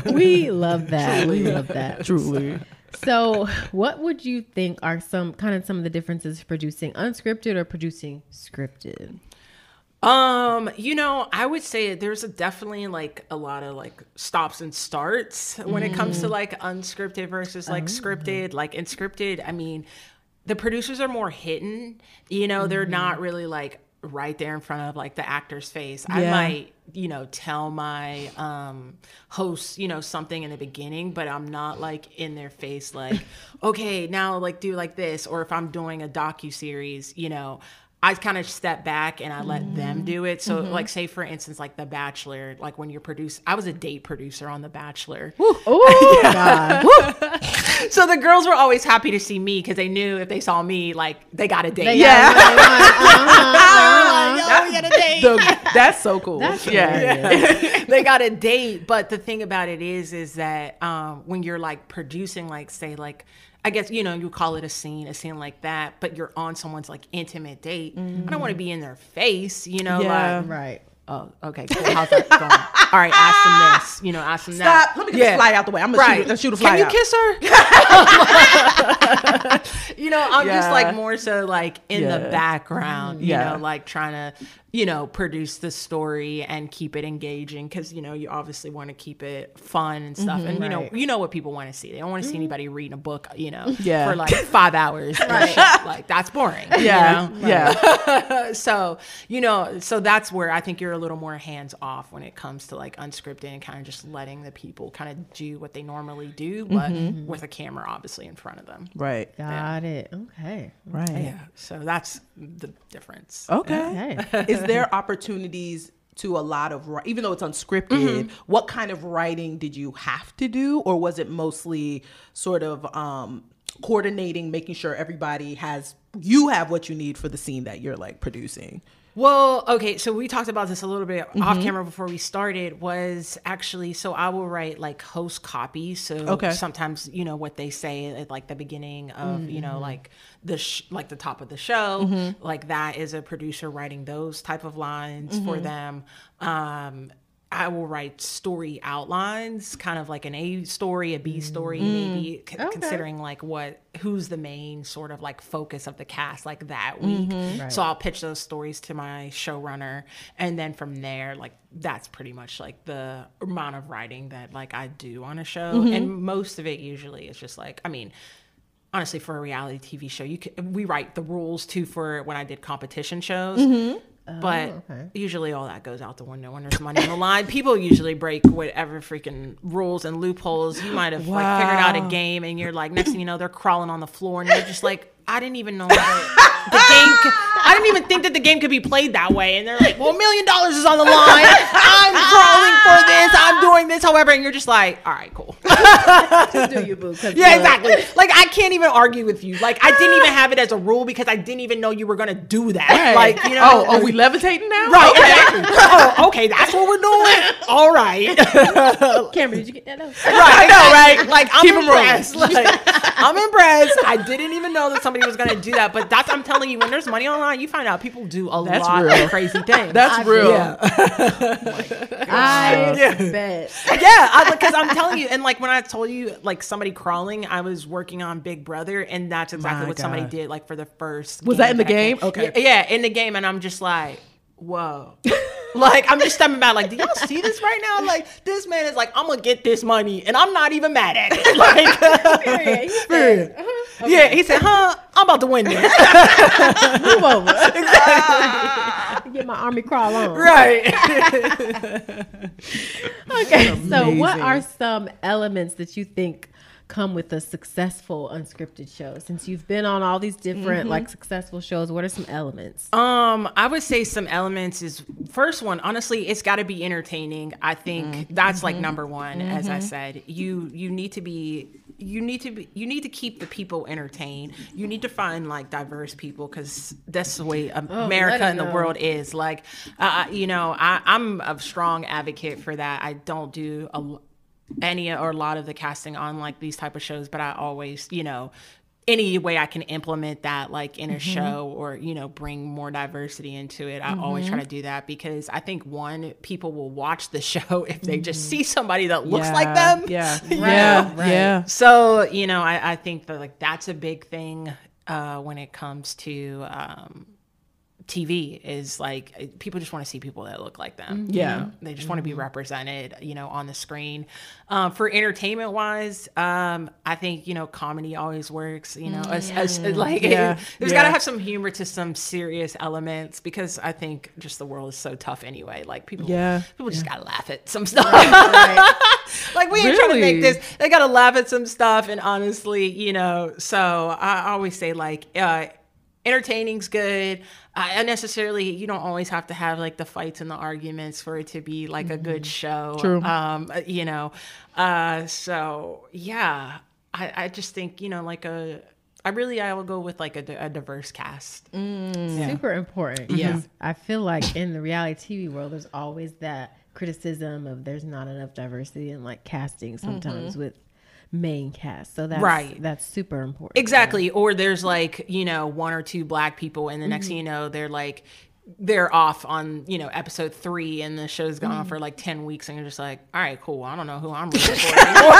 on. We love that. We love that. Truly. So, what would you think are some kind of some of the differences producing unscripted or producing scripted? Um, you know, I would say there's a definitely like a lot of like stops and starts when it comes to like unscripted versus like scripted. Like in scripted, I mean, the producers are more hidden. You know, they're not really like right there in front of like the actor's face. I might, you know, tell my um host, you know, something in the beginning, but I'm not like in their face like, okay, now like do like this or if I'm doing a docu series, you know, I kind of step back and I let Mm-hmm. them do it. So, like, say for instance, like The Bachelor, like when you're produce, I was a date producer on The Bachelor. Oh God. So the girls were always happy to see me because they knew if they saw me, like they got a date. They Yeah. got what they want. Uh-huh. We got a date. The- that's so cool. That's yeah. hilarious. they got a date. But the thing about it is, is that um, when you're like producing, like say, like I guess you know you call it a scene, a scene like that, but you're on someone's like intimate date. I don't want to mm-hmm. be in their face, you know. Yeah. Like, Right. Oh, okay, cool. How's that going? All right, ask them this. You know, ask them that. Stop. Let me get this fly out the way. I'm gonna Right. shoot, a- shoot a fly Can you out. kiss her? you know, I'm just like more so like in the Yeah. background, you Yeah. know, like trying to, you know, produce the story and keep it engaging because you know you obviously want to keep it fun and stuff, mm-hmm. and you know, you know what people want to see. They don't want to see mm-hmm. anybody reading a book, you know, Yeah. for like five hours. right. Like that's boring. you Yeah. know? Yeah. so you know so that's where i think you're a little more hands off when it comes to like unscripted and kind of just letting the people kind of do what they normally do but with a camera obviously in front of them Right. Got it. Okay. Right. yeah so that's the difference Okay. Okay. Is there opportunities to a lot of even though it's unscripted, Mm-hmm. what kind of writing did you have to do or was it mostly sort of um coordinating, making sure everybody has you have what you need for the scene that you're like producing? Well, okay, so we talked about this a little bit Mm-hmm. off camera before we started. Was actually so I will write like host copy. So Okay. sometimes you know what they say at like the beginning of you Mm-hmm. know like the sh- like the top of the show, like that is a producer writing those type of lines for Mm-hmm. them. Um, I will write story outlines, kind of like an A story, a B mm. story, mm. maybe c- Okay. considering like what who's the main sort of like focus of the cast like that week. Mm-hmm. So I'll pitch those stories to my showrunner, and then from there, like that's pretty much like the amount of writing that like I do on a show, mm-hmm. and most of it usually is just like I mean honestly for a reality tv show you can, we write the rules too for when i did competition shows mm-hmm. But oh, okay. usually all that goes out the window when there's money on the line. People usually break whatever freaking rules and loopholes. You might have like figured out a game and you're like next thing you know they're crawling on the floor and you're just like i didn't even know that the game could, i didn't even think that the game could be played that way and they're like well a million dollars is on the line i'm crawling for this i'm doing this however and you're just like all right cool Just do your boo. yeah, exactly. Like I can't even argue with you. Like I didn't even have it as a rule because I didn't even know you were gonna do that. Like you know. Oh, oh, we levitating now? Right. Exactly. oh, okay. That's what we're doing. All right. Cameron, did you get that? Out? right. I know. Right. Like I'm Keep impressed. Like, I'm impressed. I didn't even know that somebody was gonna do that. But that's I'm telling you, when there's money online, you find out people do a That's lot real. of crazy things. That's I- real. Oh I Yeah. bet. yeah, because I'm telling you, and like when I told you, like somebody crawling, I was working on Big Brother, and that's exactly My what somebody did, like for the first. Was that in the game? Okay. Yeah, yeah, in the game, and I'm just like, whoa. like I'm just stepping back, like, do y'all see this right now? Like this man is like, I'm gonna get this money, and I'm not even mad at it. Like, Period. He said, uh-huh. yeah, he said, huh? I'm about to win this. Move over. Get my army crawl on. right. Okay. So, what are some elements that you think come with a successful unscripted show? Since you've been on all these different like successful shows, what are some elements? Um, I would say some elements is first one, honestly, it's gotta be entertaining. I think that's like number one, as I said. You you need to be you need to be you need to keep the people entertained. You need to find like diverse people because that's the way um, America it and the world is. Like uh, you know, I, I'm a strong advocate for that. I don't do a any or a lot of the casting on like these type of shows, but I always, you know, any way I can implement that like in a show or, you know, bring more diversity into it. I always try to do that because I think one, people will watch the show if they just see somebody that looks Yeah, like them. Yeah. You Yeah. know? Yeah. So, you know, I, I think that like that's a big thing uh, when it comes to um, TV is like people just want to see people that look like them. you Yeah. know? They just want to be represented, you know, on the screen. Um, for entertainment wise, um, I think, you know, comedy always works, you know, as, as, like Yeah. there's Yeah. got to have some humor to some serious elements because I think just the world is so tough anyway. Like people, Yeah. people just got to laugh at some stuff. Right. like we ain't trying to make this they gotta laugh at some stuff and honestly you know so i always say like uh entertaining's good. Uh, unnecessarily, you don't always have to have like the fights and the arguments for it to be like a good show. True. Um, uh, you know, uh, so yeah, I, I just think you know like a. I really I will go with like a, a diverse cast. super important. Yeah. I feel like in the reality TV world, there's always that criticism of there's not enough diversity in like casting sometimes with main cast. So that's Right. That's super important. Exactly. Or there's like, you know, one or two black people, and the next thing you know, they're like, they're off on, you know, episode three, and the show's gone on for like 10 weeks, and you're just like, all right, cool. I don't know who I'm rooting for anymore.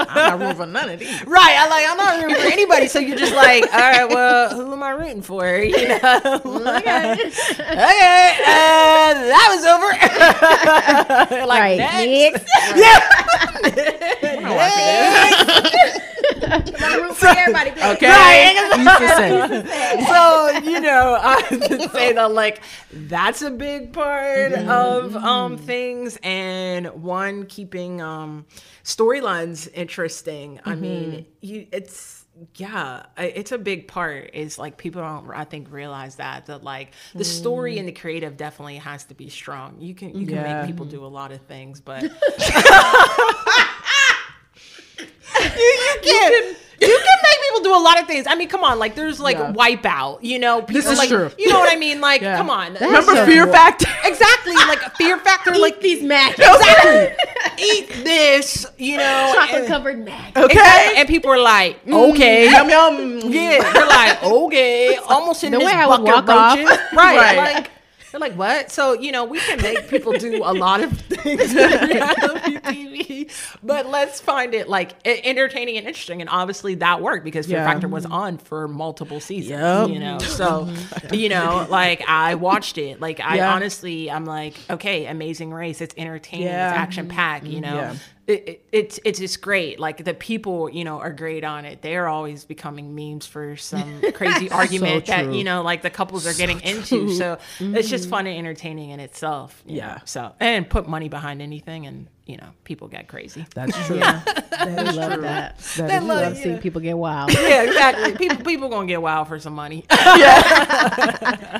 I'm not rooting for none of these. right. I like, I'm not rooting for anybody. So you're just like, all right, well, who am I rooting for? You know? Okay. okay, uh, that was over. like, right. next. Next. Root for everybody. please. Okay. Right. East to Central. so you know i would say that like that's a big part Mm-hmm. of um things and one keeping um storylines interesting i Mm-hmm. mean you it's yeah it's a big part is like people don't i think realize that that like the story and the creative definitely has to be strong you can you can Mm. Yeah. make people do a lot of things but you can you can make people do a lot of things. I mean, come on, like there's like Yeah. wipeout, you know, people is like true. you know what I mean? Like, Yeah. come on. Remember so Fear cool. Factor? exactly like fear factor, Eat like these mac. exactly. Eat this, you know. Chocolate and, covered mac. Okay. exactly, and people are like, mm. okay. Yum yum. Yeah, they're like, okay, almost in The this way I would bucket walk off. Right. Right. Like they're like, what? So, you know, we can make people do a lot of things in reality TV, but let's find it like entertaining and interesting. And obviously that worked because Fear Yeah. Factor was on for multiple seasons, Yep. you know? So, you know, like I watched it. Like I Yeah. honestly, I'm like, okay, Amazing Race. It's entertaining. Yeah. It's action packed, you mm-hmm. know? It, it, it's it's just great. Like the people, you know, are great on it. They're always becoming memes for some crazy argument that you know, like the couples are getting into. So it's just mm-hmm. fun and entertaining in itself. Yeah. know? So and put money behind anything, and you know, people get crazy. That's true. Yeah. That is love true. that. That That is love- love seeing people get wild. yeah, exactly. People people gonna get wild for some money. and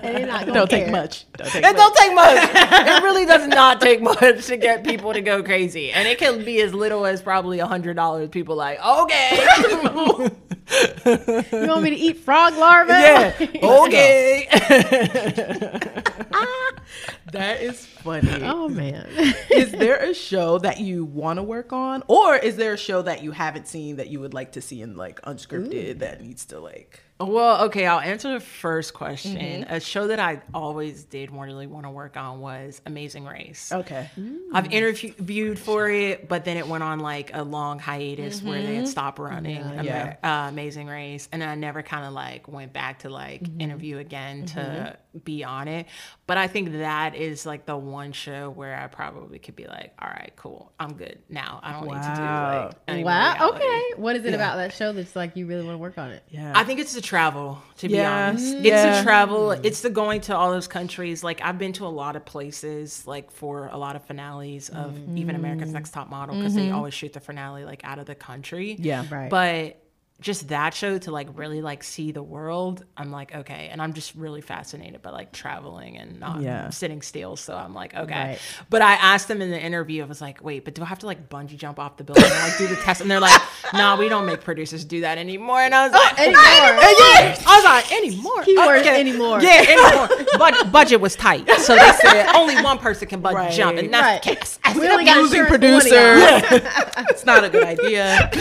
they're not gonna Don't take much. Don't take It much. don't take much. it really does not take much to get people to go crazy, and it can be as little as probably a hundred dollars. People like, okay, You want me to eat frog larvae? yeah, okay. Ah. That is funny. oh man. is there a show that you want to work on, or is there a show that you haven't seen that you would like to see in like unscripted that needs to like? Well, okay, I'll answer the first question. Mm-hmm. A show that I always did really want to work on was Amazing Race. Okay. I've interviewed for it, but then it went on like a long hiatus where they had mm-hmm. stopped running Amer- Yeah. Uh, Amazing Race, and I never kind of like went back to like mm-hmm. interview again to be on it. But I think that is like the one show where I probably could be like, all right, cool, I'm good now. I don't need to do Wow. like any wow. reality." Okay. What is it about that show that's like you really want to work on it? Yeah. I think it's the travel, to be Yeah. honest. Mm. It's the travel. It's the going to all those countries. Like I've been to a lot of places, like for a lot of finales of even America's mm. Next Top Model, because they mm-hmm. always shoot the finale like out of the country. Yeah. Right. But just that show to like really like see the world, I'm like okay, and I'm just really fascinated by like traveling and not Yeah. sitting still. So I'm like okay. Right. But I asked them in the interview, I was like, wait, but do I have to like bungee jump off the building and like do the test? And they're like, no, we don't make producers do that anymore. And I was oh, like, Anymore. yeah. I was like, anymore. Keyword, Okay. anymore. Yeah, anymore. but budget was tight. So they said only one person can bungee Right. jump, and that's Right. the case. We only got Losing insurance for one of producer. y'all. it's not a good idea.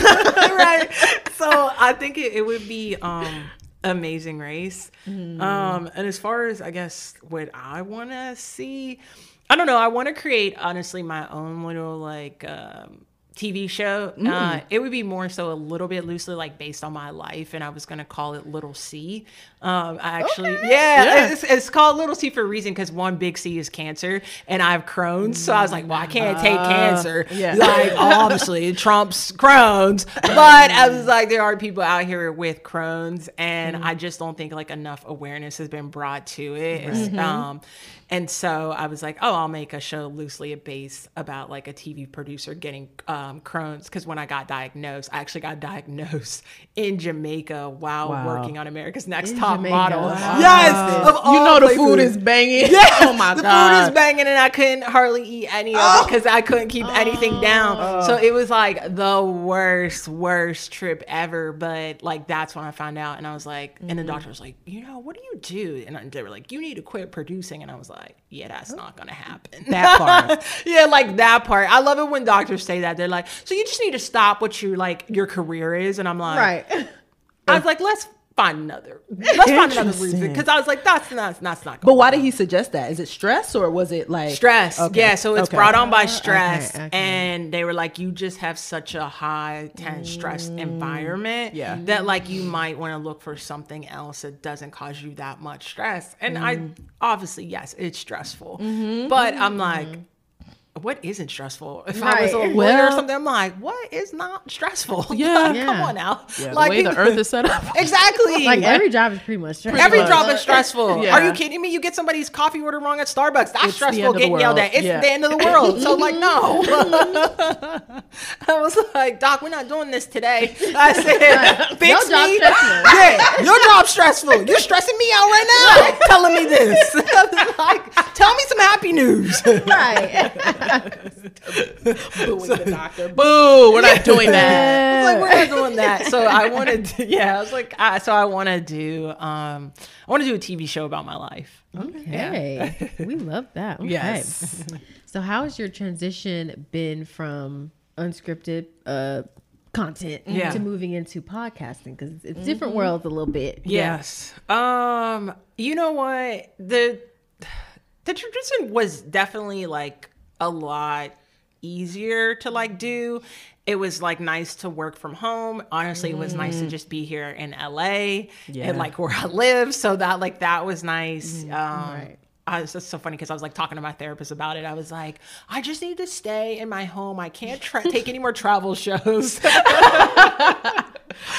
right. So I think it, it would be um amazing race. Mm-hmm. Um and as far as I guess what I want to see, I don't know, I want to create honestly my own little like um TV show. Mm. Uh, it would be more so a little bit loosely like based on my life, and I was gonna call it Little C. Um, I actually, yeah, Yeah. It's, it's called Little C for a reason because one big C is cancer, and I have Crohn's, so I was like, well, I can't take cancer. Uh, yeah. Like obviously trumps Crohn's, but I was like, there are people out here with Crohn's, and I just don't think like enough awareness has been brought to it. It's, Um, and so I was like, oh, I'll make a show loosely based about like a TV producer getting uh, um, Crohn's because when I got diagnosed, I actually got diagnosed in Jamaica while Wow. working on America's Next In Top Jamaica. Model. Wow. Yes, of you know the places. food is banging. Yeah, oh my the god. food is banging, and I couldn't hardly eat any of it because I couldn't keep anything down. So it was like the worst, worst trip ever. But like that's when I found out, and I was like, and the doctor was like, you know, what do you do? And they were like, you need to quit producing, and I was like, yeah, that's not gonna happen. That part. yeah, like that part. I love it when doctors say that. They're like, so you just need to stop what you like your career is, and I'm like, Right. I was like, let's find another, let's find another reason, because I was like, that's not, that's not. But why did he suggest that? Is it stress or was it like stress Okay. yeah so it's Okay. brought on by stress okay. and they were like you just have such a high tense stress mm. environment Yeah. that like you might want to look for something else that doesn't cause you that much stress and i mm. obviously yes it's stressful mm-hmm. but i'm like mm-hmm. What isn't stressful? If I was a Right. lawyer or something, I'm like, what is not stressful? Yeah. Like, Yeah. come on now. Yeah, like the way the earth is set up. exactly. Like every job is pretty much stressful. Every job is stressful. Yeah. Are you kidding me? You get somebody's coffee order wrong at Starbucks. That's It's stressful end of the getting yelled at. It's Yeah. the end of the world. So like, no. I was like, Doc, we're not doing this today. I said, fix Your me. stressful. Yeah, your job's stressful. You're stressing me out right now. telling me this. like, tell me some happy news. Right. Booing the doctor. Boo! We're not doing that. Like we're not doing that. So I wanted to, yeah, I was like, ah, so I want to do, um, I want to do a TV show about my life. Okay. we love that. Okay. Yes. So how has your transition been from unscripted uh content Yeah. to moving into podcasting? Because it's different worlds a little bit. Yes. Um, you know what? The the transition was definitely like a lot easier to like do. It was like nice to work from home. Honestly, it was nice to just be here in LA Yeah. and like where I live. So that like that was nice. Um Right. I was just so funny because I was like talking to my therapist about it. I was like, I just need to stay in my home. I can't tra- take any more travel shows.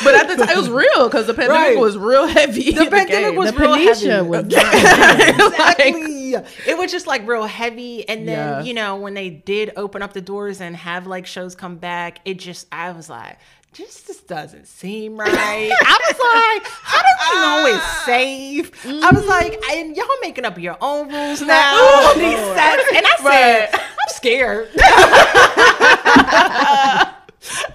But at the time, it was real because the pandemic Right. was real heavy. The pandemic game. was The real Panisha heavy. was not exactly. it was just like real heavy. And then, Yeah. you know, when they did open up the doors and have like shows come back, it just, I was like, just this doesn't seem right. I was like, how do we know it's safe? I was like, mm-hmm. and y'all making up your own rules now on these sets. And I said, Right. I'm scared.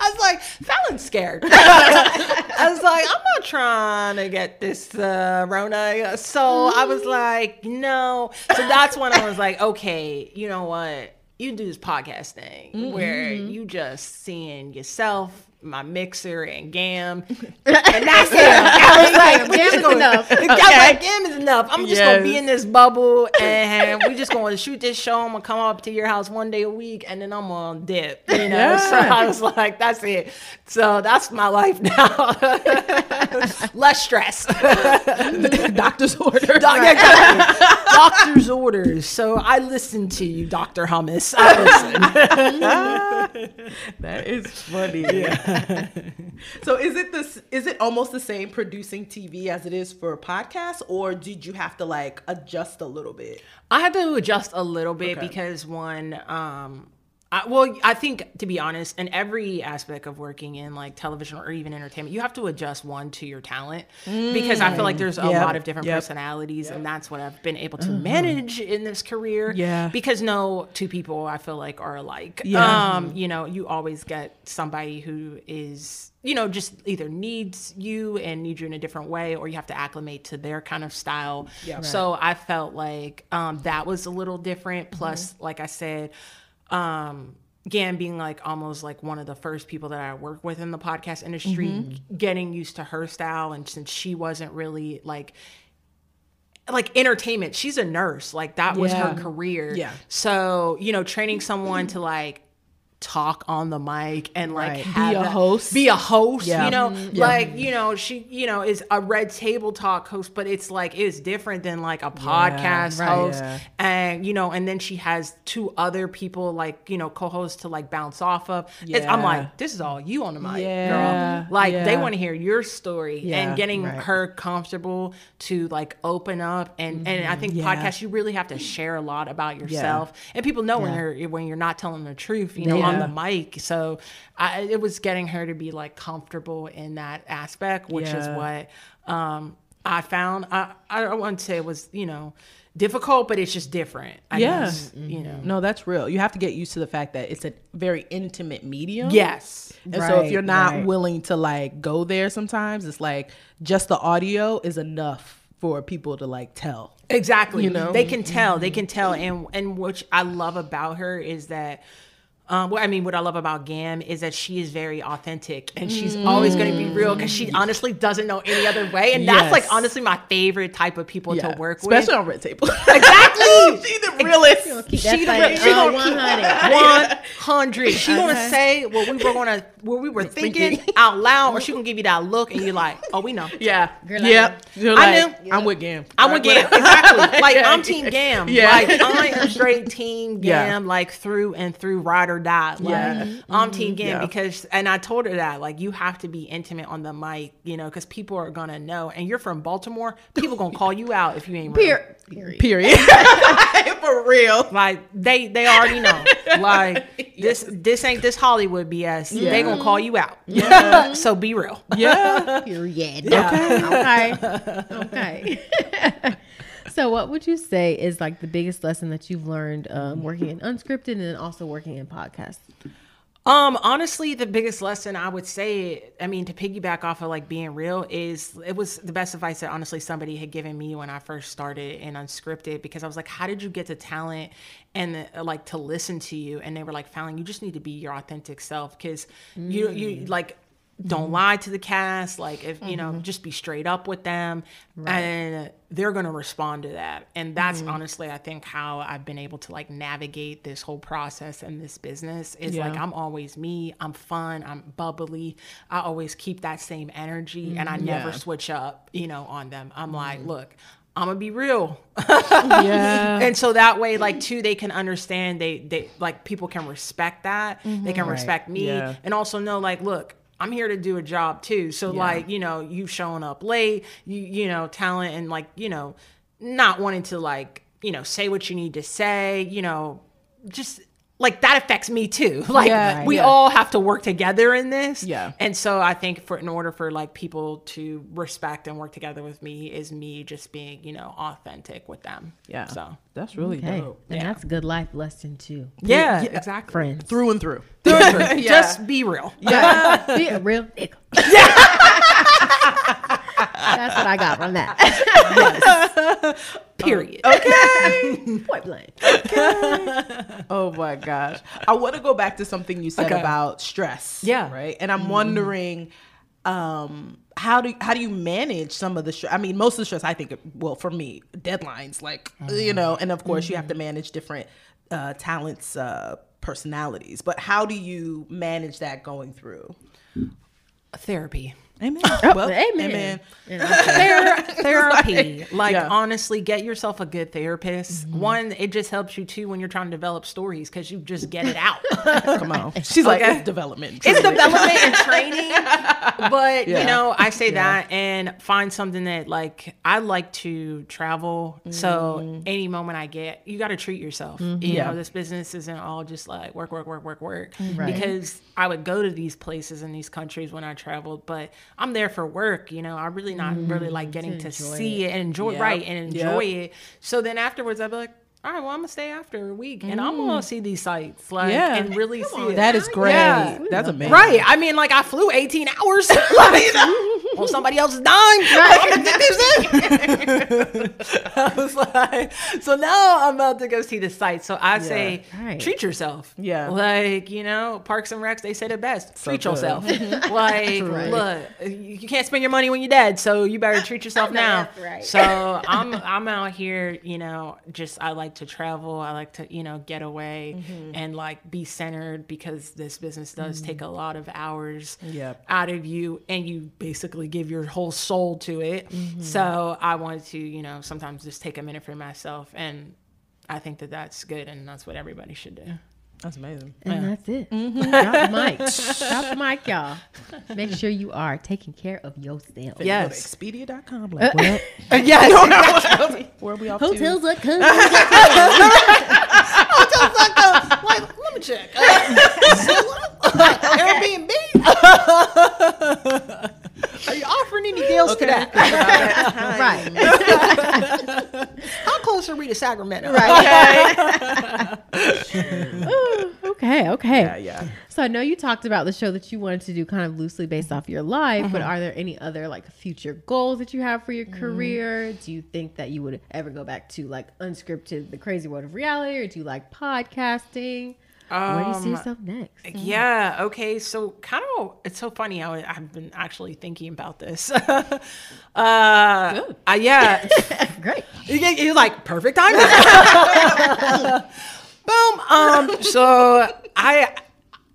I was like, Fallon's scared. I was like, I'm not trying to get this uh, Rona. So I was like, no. So that's when I was like, okay, you know what? You do this podcast thing where you just seeing yourself, my mixer, and Gam, and that's it. I was like, Gam just is gonna- enough. I was like, Gam is enough. I'm just gonna be in this bubble, and we just gonna shoot this show. I'm gonna come up to your house one day a week, and then I'm gonna dip. You know. So I was like, that's it. So that's my life now. Less stress. doctor's order. Doc- yeah, exactly. Doctor's orders. So I listen to you, Doctor Hummus. I listen. That is funny. so is it this? Is it almost the same producing TV as it is for podcasts, or did you have to like adjust a little bit? I had to adjust a little bit Okay. because one, um, I, well, I think to be honest, in every aspect of working in like television or even entertainment, you have to adjust one to your talent because I feel like there's a Yep. lot of different Yep. personalities, and that's what I've been able to manage in this career. Yeah. because no two people I feel like are alike. Yeah. um, you know, you always get somebody who is you know just either needs you and needs you in a different way or you have to acclimate to their kind of style Yeah. so i felt like um, that was a little different plus like i said um Gam being like almost like one of the first people that I work with in the podcast industry, getting used to her style, and since she wasn't really like like entertainment, she's a nurse, like that was her career. Yeah. So you know, training someone to like talk on the mic and like Right. have Be a that- host. be a host Yeah. you know Mhm. Yeah. like you know she you know is a red table talk host but it's like it's different than like a podcast right. host Yeah. and you know and then she has two other people like you know co-hosts to like bounce off of it's, i'm like this is all you on the mic Yeah. girl like they want to hear your story Yeah. and getting Right. her comfortable to like open up and and i think Mm-hmm. Yeah. podcasts you really have to share a lot about yourself and people know when you're when you're not telling the truth you know Yeah. On the mic. So I, it was getting her to be like comfortable in that aspect, which is what um, I found. I, I don't want to say it was, you know, difficult, but it's just different. I Yeah. guess, you know. No, that's real. You have to get used to the fact that it's a very intimate medium. Yes. And so if you're not right. willing to like go there sometimes, it's like just the audio is enough for people to like tell. Exactly. You know? they can tell. They can tell. And and which I love about her is that. Um, what I mean, what I love about Gam is that she is very authentic and she's always going to be real because she honestly doesn't know any other way. And that's like honestly my favorite type of people to work Especially with. Especially on Red Table. Exactly. She the realest. Keep She the fight, real- she uh, gonna 100. One hundred. She gonna say what we were gonna, what we were thinking out loud, or she gonna give you that look, and you're like, "Oh, we know." Yeah. Girl, I yeah. You're I like, I'm with Gam. I'm with Gam. Exactly. Like I'm Team Gam. Yeah. Like I am straight Team Yeah. Gam, like through and through, ride or die. Like Yeah. I'm Team Gam Yeah. because, and I told her that like you have to be intimate on the mic, you know, because people are gonna know. And you're from Baltimore, people gonna call you out if you ain't real. Period. Period. Period. For real. Like they they already know. Like this this ain't this Hollywood BS. They gonna call you out. Yeah. so be real. Yeah. Period. Okay. Okay. So, what would you say is like the biggest lesson that you've learned um, working in unscripted and then also working in podcasts? Um, honestly, the biggest lesson I would say, I mean, to piggyback off of like being real, is it was the best advice that honestly somebody had given me when I first started in unscripted because I was like, how did you get to talent and uh, like to listen to you? And they were like, Fallon, you just need to be your authentic self because you you like don't mm-hmm. lie to the cast like if you know mm-hmm. just be straight up with them. And they're going to respond to that. And that's mm-hmm. honestly i think how i've been able to like navigate this whole process and this business is like i'm always me i'm fun i'm bubbly. I always keep that same energy and i never Yeah. switch up you know on them. I'm like look i'm gonna be real. Yeah. and so that way like too they can understand they they like people can respect that. They can respect me Yeah. and also know like look i'm here to do a job too. So like you know you showing up late you you know talent and like you know not wanting to like you know say what you need to say you know just like that affects me too like Yeah, we yeah. all have to work together in this Yeah. and so i think for in order for like people to respect and work together with me is me just being you know authentic with them Yeah. so That's really Okay. dope. And that's a good life lesson too. yeah, Yeah. exactly Friends. Through and through. Yeah. Yeah. just be real Yeah. Be a real nigga. That's what I got from that. period Okay. Point blank. Oh my gosh. I want to go back to something you said Okay. about stress. Yeah. Right. And I'm wondering um how do how do you manage some of the stress? I mean, most of the stress I think well for me, deadlines like you know, and of course you have to manage different uh talents uh personalities. But how do you manage that going through? therapy Amen. Well, amen. Ther- therapy. Like Yeah. honestly get yourself a good therapist. Mm-hmm. One it just helps you too when you're trying to develop stories because you just get it out. Come on. She's like it's development. it's development and training but Yeah. you know i say that and find something that like i like to travel. So mm. any moment i get you got to treat yourself. Mm-hmm. You know this business isn't all just like work work work work work. Right. because i would go to these places in these countries when i traveled but i'm there for work you know i'm really not really mm-hmm. like getting to, enjoy see it. and enjoy Yep. right and enjoy Yep. it so then afterwards i'd be like all right, well, I'm gonna stay after a week, and I'm gonna mm. see these sites, like, Yeah. and really see it. That is great. Yeah. That's amazing. Right. I mean, like I flew 18 hours like, on somebody else's dime. I'm gonna this in. I was like, so now I'm about to go see the site. So I say, Right. treat yourself. Yeah. Like, you know, Parks and Recs, they say the best. treat good. yourself. like, Right. look, you you can't spend your money when you're dead, so you better treat yourself now. That's right. So I'm I'm out here, you know, just I like to travel. I like to, you know, get away Mm-hmm. and like be centered because this business does take a lot of hours Yep. out of you and you basically give your whole soul to it. Mm-hmm. So I wanted to, you know, sometimes just take a minute for myself and I think that that's good and that's what everybody should do. That's amazing. And that's it. Mm-hmm. Drop the mic. Drop the mic, y'all. Make sure you are taking care of yourself. Yes. Go to Expedia.com. Like, what? yes. Where are we off to? Hotels are coming. like, let me check? Uh, Airbnb? Are you offering any deals Okay. today? Right. How close are we to Sacramento? Right. Ooh, okay. Okay. Yeah, yeah. So I know you talked about the show that you wanted to do kind of loosely based off your life, Mm-hmm. but are there any other like future goals that you have for your career? Do you think that you would ever go back to like unscripted, the crazy world of reality, or do you like podcasting? Where do you see Um, yourself next? Yeah. Okay. So kind of, it's so funny how I've been actually thinking about this. uh, uh, yeah. Great. You You're like perfect timing. Boom. Um. So I,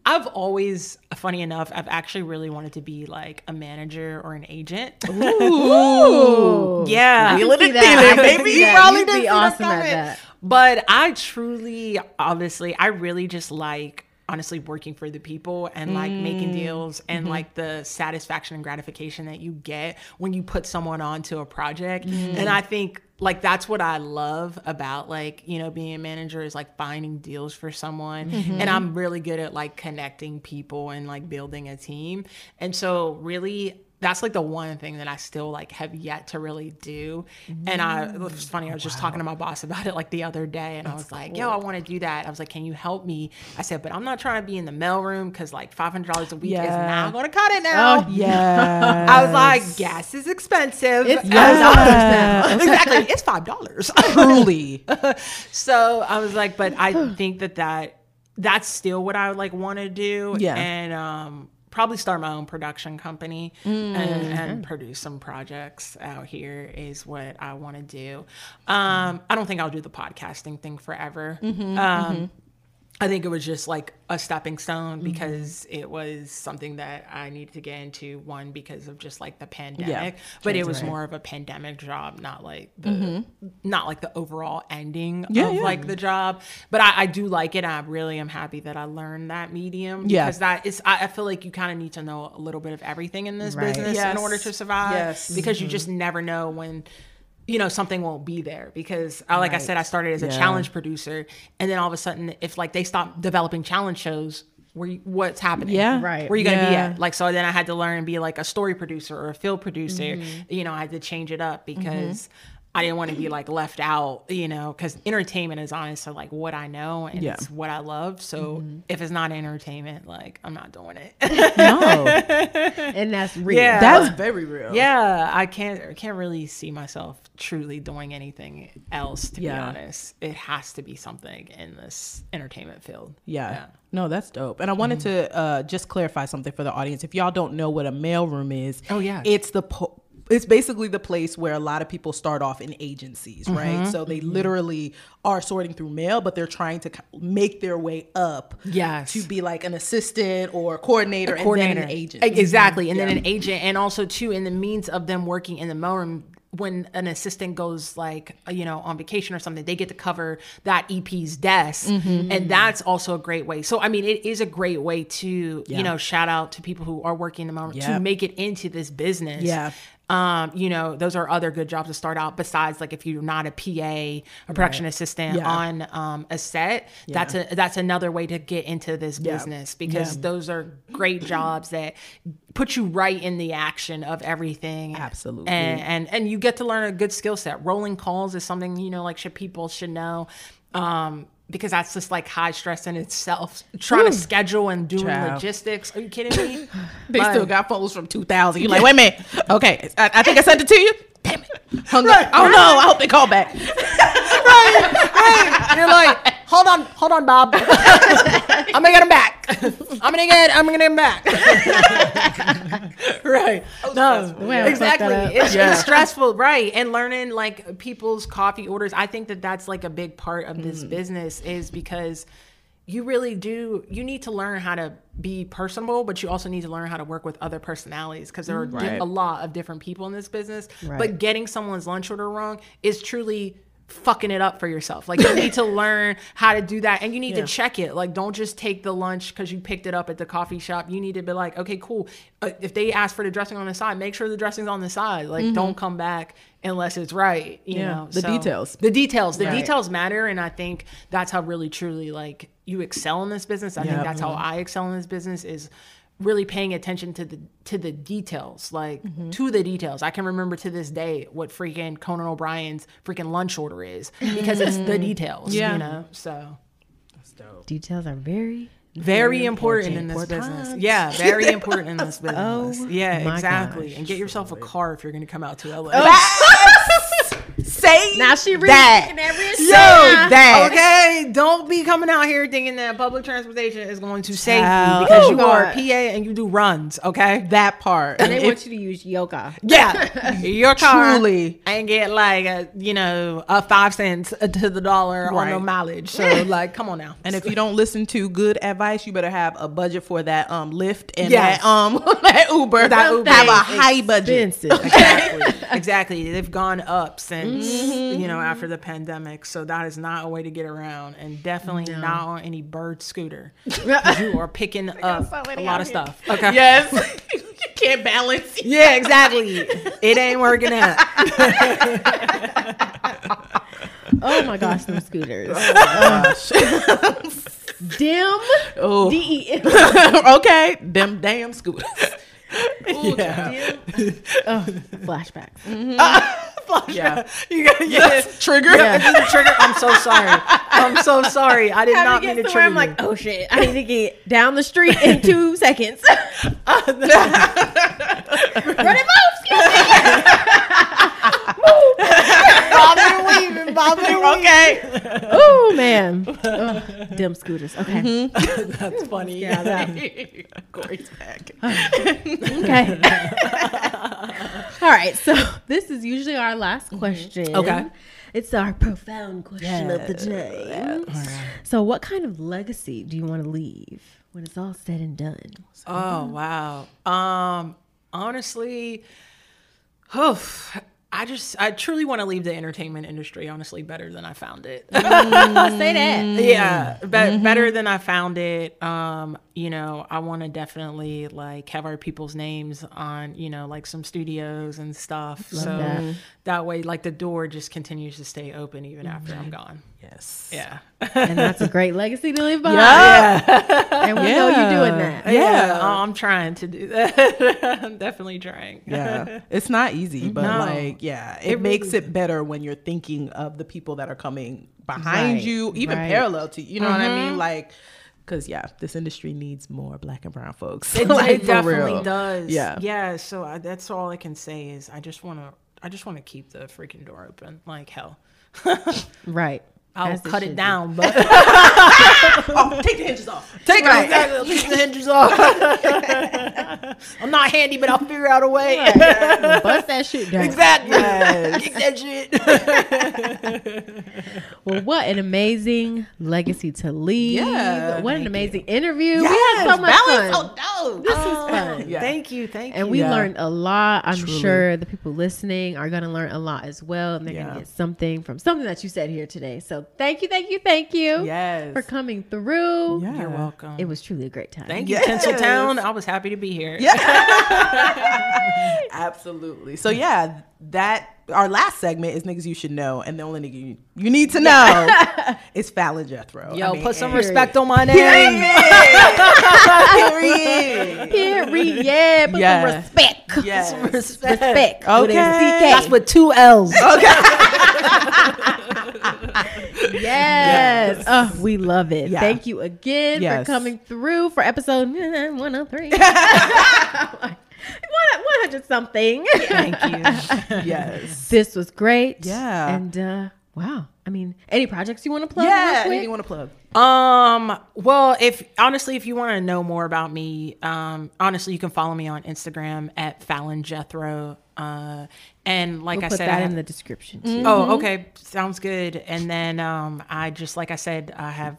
I've always, funny enough, I've actually really wanted to be like a manager or an agent. Ooh. Yeah. I can see that. feeling, baby. You probably You'd be awesome at that. But I truly, obviously, I really just like honestly working for the people and like making mm. deals and mm-hmm. like the satisfaction and gratification that you get when you put someone onto a project. Mm-hmm. And I think like that's what I love about like, you know, being a manager is like finding deals for someone. Mm-hmm. And I'm really good at like connecting people and like building a team. And so really that's like the one thing that I still like have yet to really do. And I it was funny, I was just talking to my boss about it like the other day and I was like, yo, I want to do that. I was like, can you help me? I said, but I'm not trying to be in the mailroom because like $500 a week is Yeah. not going to cut it now. Oh, Yeah. I was like, gas is expensive. It's And five I was- dollars now. exactly. It's five dollars. truly. so I was like, but I think that that that's still what I would like want to do. Yeah. and um, probably start my own production company and, and produce some projects out here is what I want to do. Um, I don't think I'll do the podcasting thing forever. Um, I think it was just like a stepping stone mm-hmm. because it was something that I needed to get into. One because of just like the pandemic, but it was more of a pandemic job, not like the mm-hmm. not like the overall ending Yeah, of yeah. like the job. But I, I do like it. I really am happy that I learned that medium Yeah. because that is. I, I feel like you kind of need to know a little bit of everything in this Right. business Yes. in order to survive. Yes. because you mm-hmm. just never know when you know something won't be there because I, like I said I started as a Yeah. challenge producer and then all of a sudden if like they stop developing challenge shows where you, what's happening Yeah. Right. where you gonna be at like so then I had to learn and be like a story producer or a field producer Mm-hmm. you know I had to change it up because I didn't want to be like left out you know because entertainment is honestly like what I know and Yeah. Mm-hmm. it's what I love so if it's not entertainment like I'm not doing it No. And that's real. Yeah. That's very real. Yeah, I can't I can't really see myself truly doing anything else to be honest. It has to be something in this entertainment field. Yeah. No, that's dope. And I wanted to uh, just clarify something for the audience. If y'all don't know what a mailroom is, Oh, yeah. it's the po- it's basically the place where a lot of people start off in agencies, Mm-hmm. right? So they literally are sorting through mail, but they're trying to make their way up Yes. to be like an assistant or coordinator, coordinator, and then an agent. Exactly, and Yeah. then an agent, and also too in the means of them working in the mailroom. When an assistant goes like you know on vacation or something, they get to cover that EP's desk, Mm-hmm. and that's also a great way. So I mean, it is a great way to Yeah. you know shout out to people who are working in the Yeah. to make it into this business. Yeah. Um, you know, those are other good jobs to start out. Besides, like if you're not a PA, a production assistant Yeah. on um, a set, that's a that's another way to get into this business because Yeah. those are great jobs that put you right in the action of everything. Absolutely. and and, and you get to learn a good skill set. Rolling calls is something you know, like should people should know. Um, because that's just like high stress in itself. Trying to schedule and doing Child. logistics. Are you kidding me? They Like- still got photos from 2000. You're like, wait a minute. Okay, I, I think I sent it to you. Damn it. Hung up. Oh no, I hope they call back. Right. Right. You're like, hold on, hold on, Bob. I'm gonna get him back. I'm gonna get, I'm gonna get him back. right? Oh, no, way I fucked that exactly. It's, Yeah. it's stressful, right? And learning like people's coffee orders. I think that that's like a big part of this mm. business is because you really do you need to learn how to be personable but you also need to learn how to work with other personalities because there are di- mm-hmm. a lot of different people in this business. Right. but getting someone's lunch order wrong is truly fucking it up for yourself. Like you need to learn how to do that and you need Yeah. to check it. Like don't just take the lunch cuz you picked it up at the coffee shop. You need to be like, "Okay, cool. Uh, if they ask for the dressing on the side, make sure the dressing's on the side. Like don't come back unless it's right, you Mm-hmm. Yeah, know. the So, details. The details. The Right. details matter and I think that's how really truly like you excel in this business. I think that's how I excel in this business is really paying attention to the to the details, like Mm-hmm. to the details. I can remember to this day what freaking Conan O'Brien's freaking lunch order is because it's the details. Yeah. You know, so That's dope. Details are very very important in this Important business. times. Yeah, very important in this business. Oh, yeah, exactly. gosh. And get yourself a car if you're going to come out to LA. Say Now she reading that. every Yo, that. Okay, don't be coming out here thinking that public transportation is going to save you because you Oh, are a PA and you do runs. Okay, that part. And they If- want you to use yoga. Yeah, your car Truly. and get like a you know a five cents to the dollar on the mileage. So like, come on now. And if you don't listen to good advice, you better have a budget for that um Lyft and Yes. that um that Uber. That Uber. have a high budget. Expensive. exactly, exactly, they've gone up since Mm-hmm. you know after the pandemic. So that is not a way to get around, and definitely No. not on any bird scooter. you are picking up so a lot of here. stuff. Okay. Yes, you can't balance. Yeah, exactly. it ain't working out. oh my gosh, them scooters. Oh Gosh. Dim. oh, D E M. okay, them damn scooters. Ooh, Yeah. Oh, flashbacks. Yeah, You got yes. trigger. Yeah. Is a trigger. I'm so sorry. I'm so sorry. I did not mean to get trigger I'm like, you. oh shit, I need to get down the street in two seconds. Uh, Run it, move, excuse Bobbing and weaving, bobbing and weaving. Okay. Oh man, Ugh, dim scooters. Okay, That's funny. yeah, that. Corey's back. Okay. All right. So this is usually our last question. Okay. It's our profound question of the day. So, what kind of legacy do you want to leave when it's all said and done? Oh wow. Um honestly, oof, I just I truly want to leave the entertainment industry honestly better than I found it. Say that. yeah, be- better than I found it. Um, you know, I want to definitely like have our people's names on, you know, like some studios and stuff. so that. that. way like the door just continues to stay open even after I'm gone. Yes. Yeah. And that's a great legacy to leave behind. Yeah. And we know you're doing that. Yeah, I'm trying to do that. I'm definitely trying. Yeah, it's not easy, but No. like, yeah, it, It makes really- it better when you're thinking of the people that are coming behind Right, you, even right. parallel to you. You know what I mean? Mm-hmm. Like, because yeah, this industry needs more black and brown folks. It, Like, it definitely real. does. Yeah. Yeah. So I, that's all I can say is I just want to. I just want to keep the freaking door open like hell. Right. I'll As cut should it be. down, but ah! Oh, take the hinges off. take Right. exactly, leave the hinges off. I'm not handy, but I'll figure out a way. Bust that shit down. exactly. Yes. Kick that shit. Well, what an amazing legacy to leave. Yeah, what an thank amazing interview. we had so much balance, fun. so dope. This was ah. fun. Yeah. Thank you. Thank you. And we Yeah. learned a lot. I'm Truly. sure the people listening are going to learn a lot as well. And they're going to get something from something that you said here today. So thank you, thank you, thank you Yes. for coming through. Yeah. You're welcome. It was truly a great time. Thank you, Yes. Tinseltown. I was happy to be here. Absolutely. So yeah, that our last segment is niggas you should know, and the only nigga you, you need to know is Fallon Jethro. Yo, I mean, put some and- respect on my name. Period. Period. Yeah, put Yeah. some respect. Yes. Respect. Respect. With a Okay. CK. That's with two L's. Yes. Oh, we love it. Yeah. Thank you again Yes. for coming through for episode 103. 100 something. Thank you. Yes. This was great. Yeah. And uh wow. I mean, any projects you want to plug? Yeah. Anything you want to plug? Um, well, if honestly, if you want to know more about me, um, honestly, you can follow me on Instagram at Fallon Jethro. Uh, and like We'll I put said, that I in the description too. Oh, okay. Sounds good. And then um, I just like I said, I have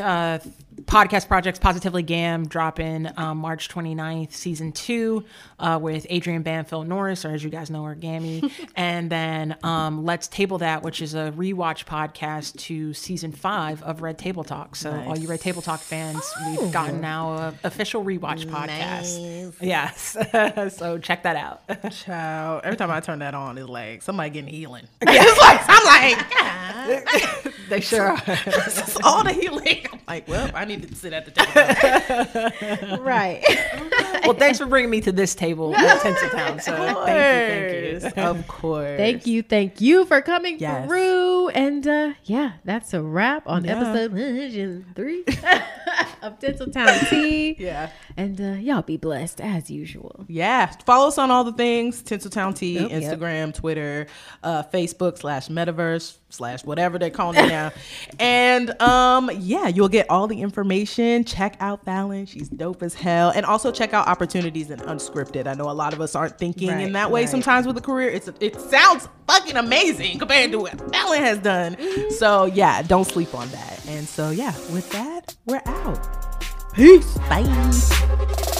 uh, podcast projects positively gam dropping um, march 29th season two uh, with Adrienne Banfield Norris or as you guys know her gammy. And then um, let's table that which is a rewatch podcast to season five of red table talk. So all you red table talk fans we've gotten now a official rewatch podcast. Yes. So check that out. Child, every time I turn that on, it's like somebody getting healing. it's like I'm like, they sure are. All the healing. I'm like, well, I need to sit at the table. right. well thanks for bringing me to this table at Tinseltown so thank you thank you Of course. Thank you, thank you for coming Yes. through. And uh yeah, that's a wrap on Yeah. episode 103 of Tinseltown Tea. Yeah. And uh y'all be blessed as usual. Yeah. Follow us on all the things Tinseltown Tea, Yep, yep. Instagram, Twitter, uh, Facebook slash metaverse slash whatever they're calling it now. and um, yeah, you'll get all the information. Check out Fallon. She's dope as hell. And also check out opportunities in unscripted. I know a lot of us aren't thinking in that way right. sometimes with a career. It's it sounds fucking amazing compared to what Fallon has done. So yeah, don't sleep on that. And so yeah, with that, we're out. Peace. Bye.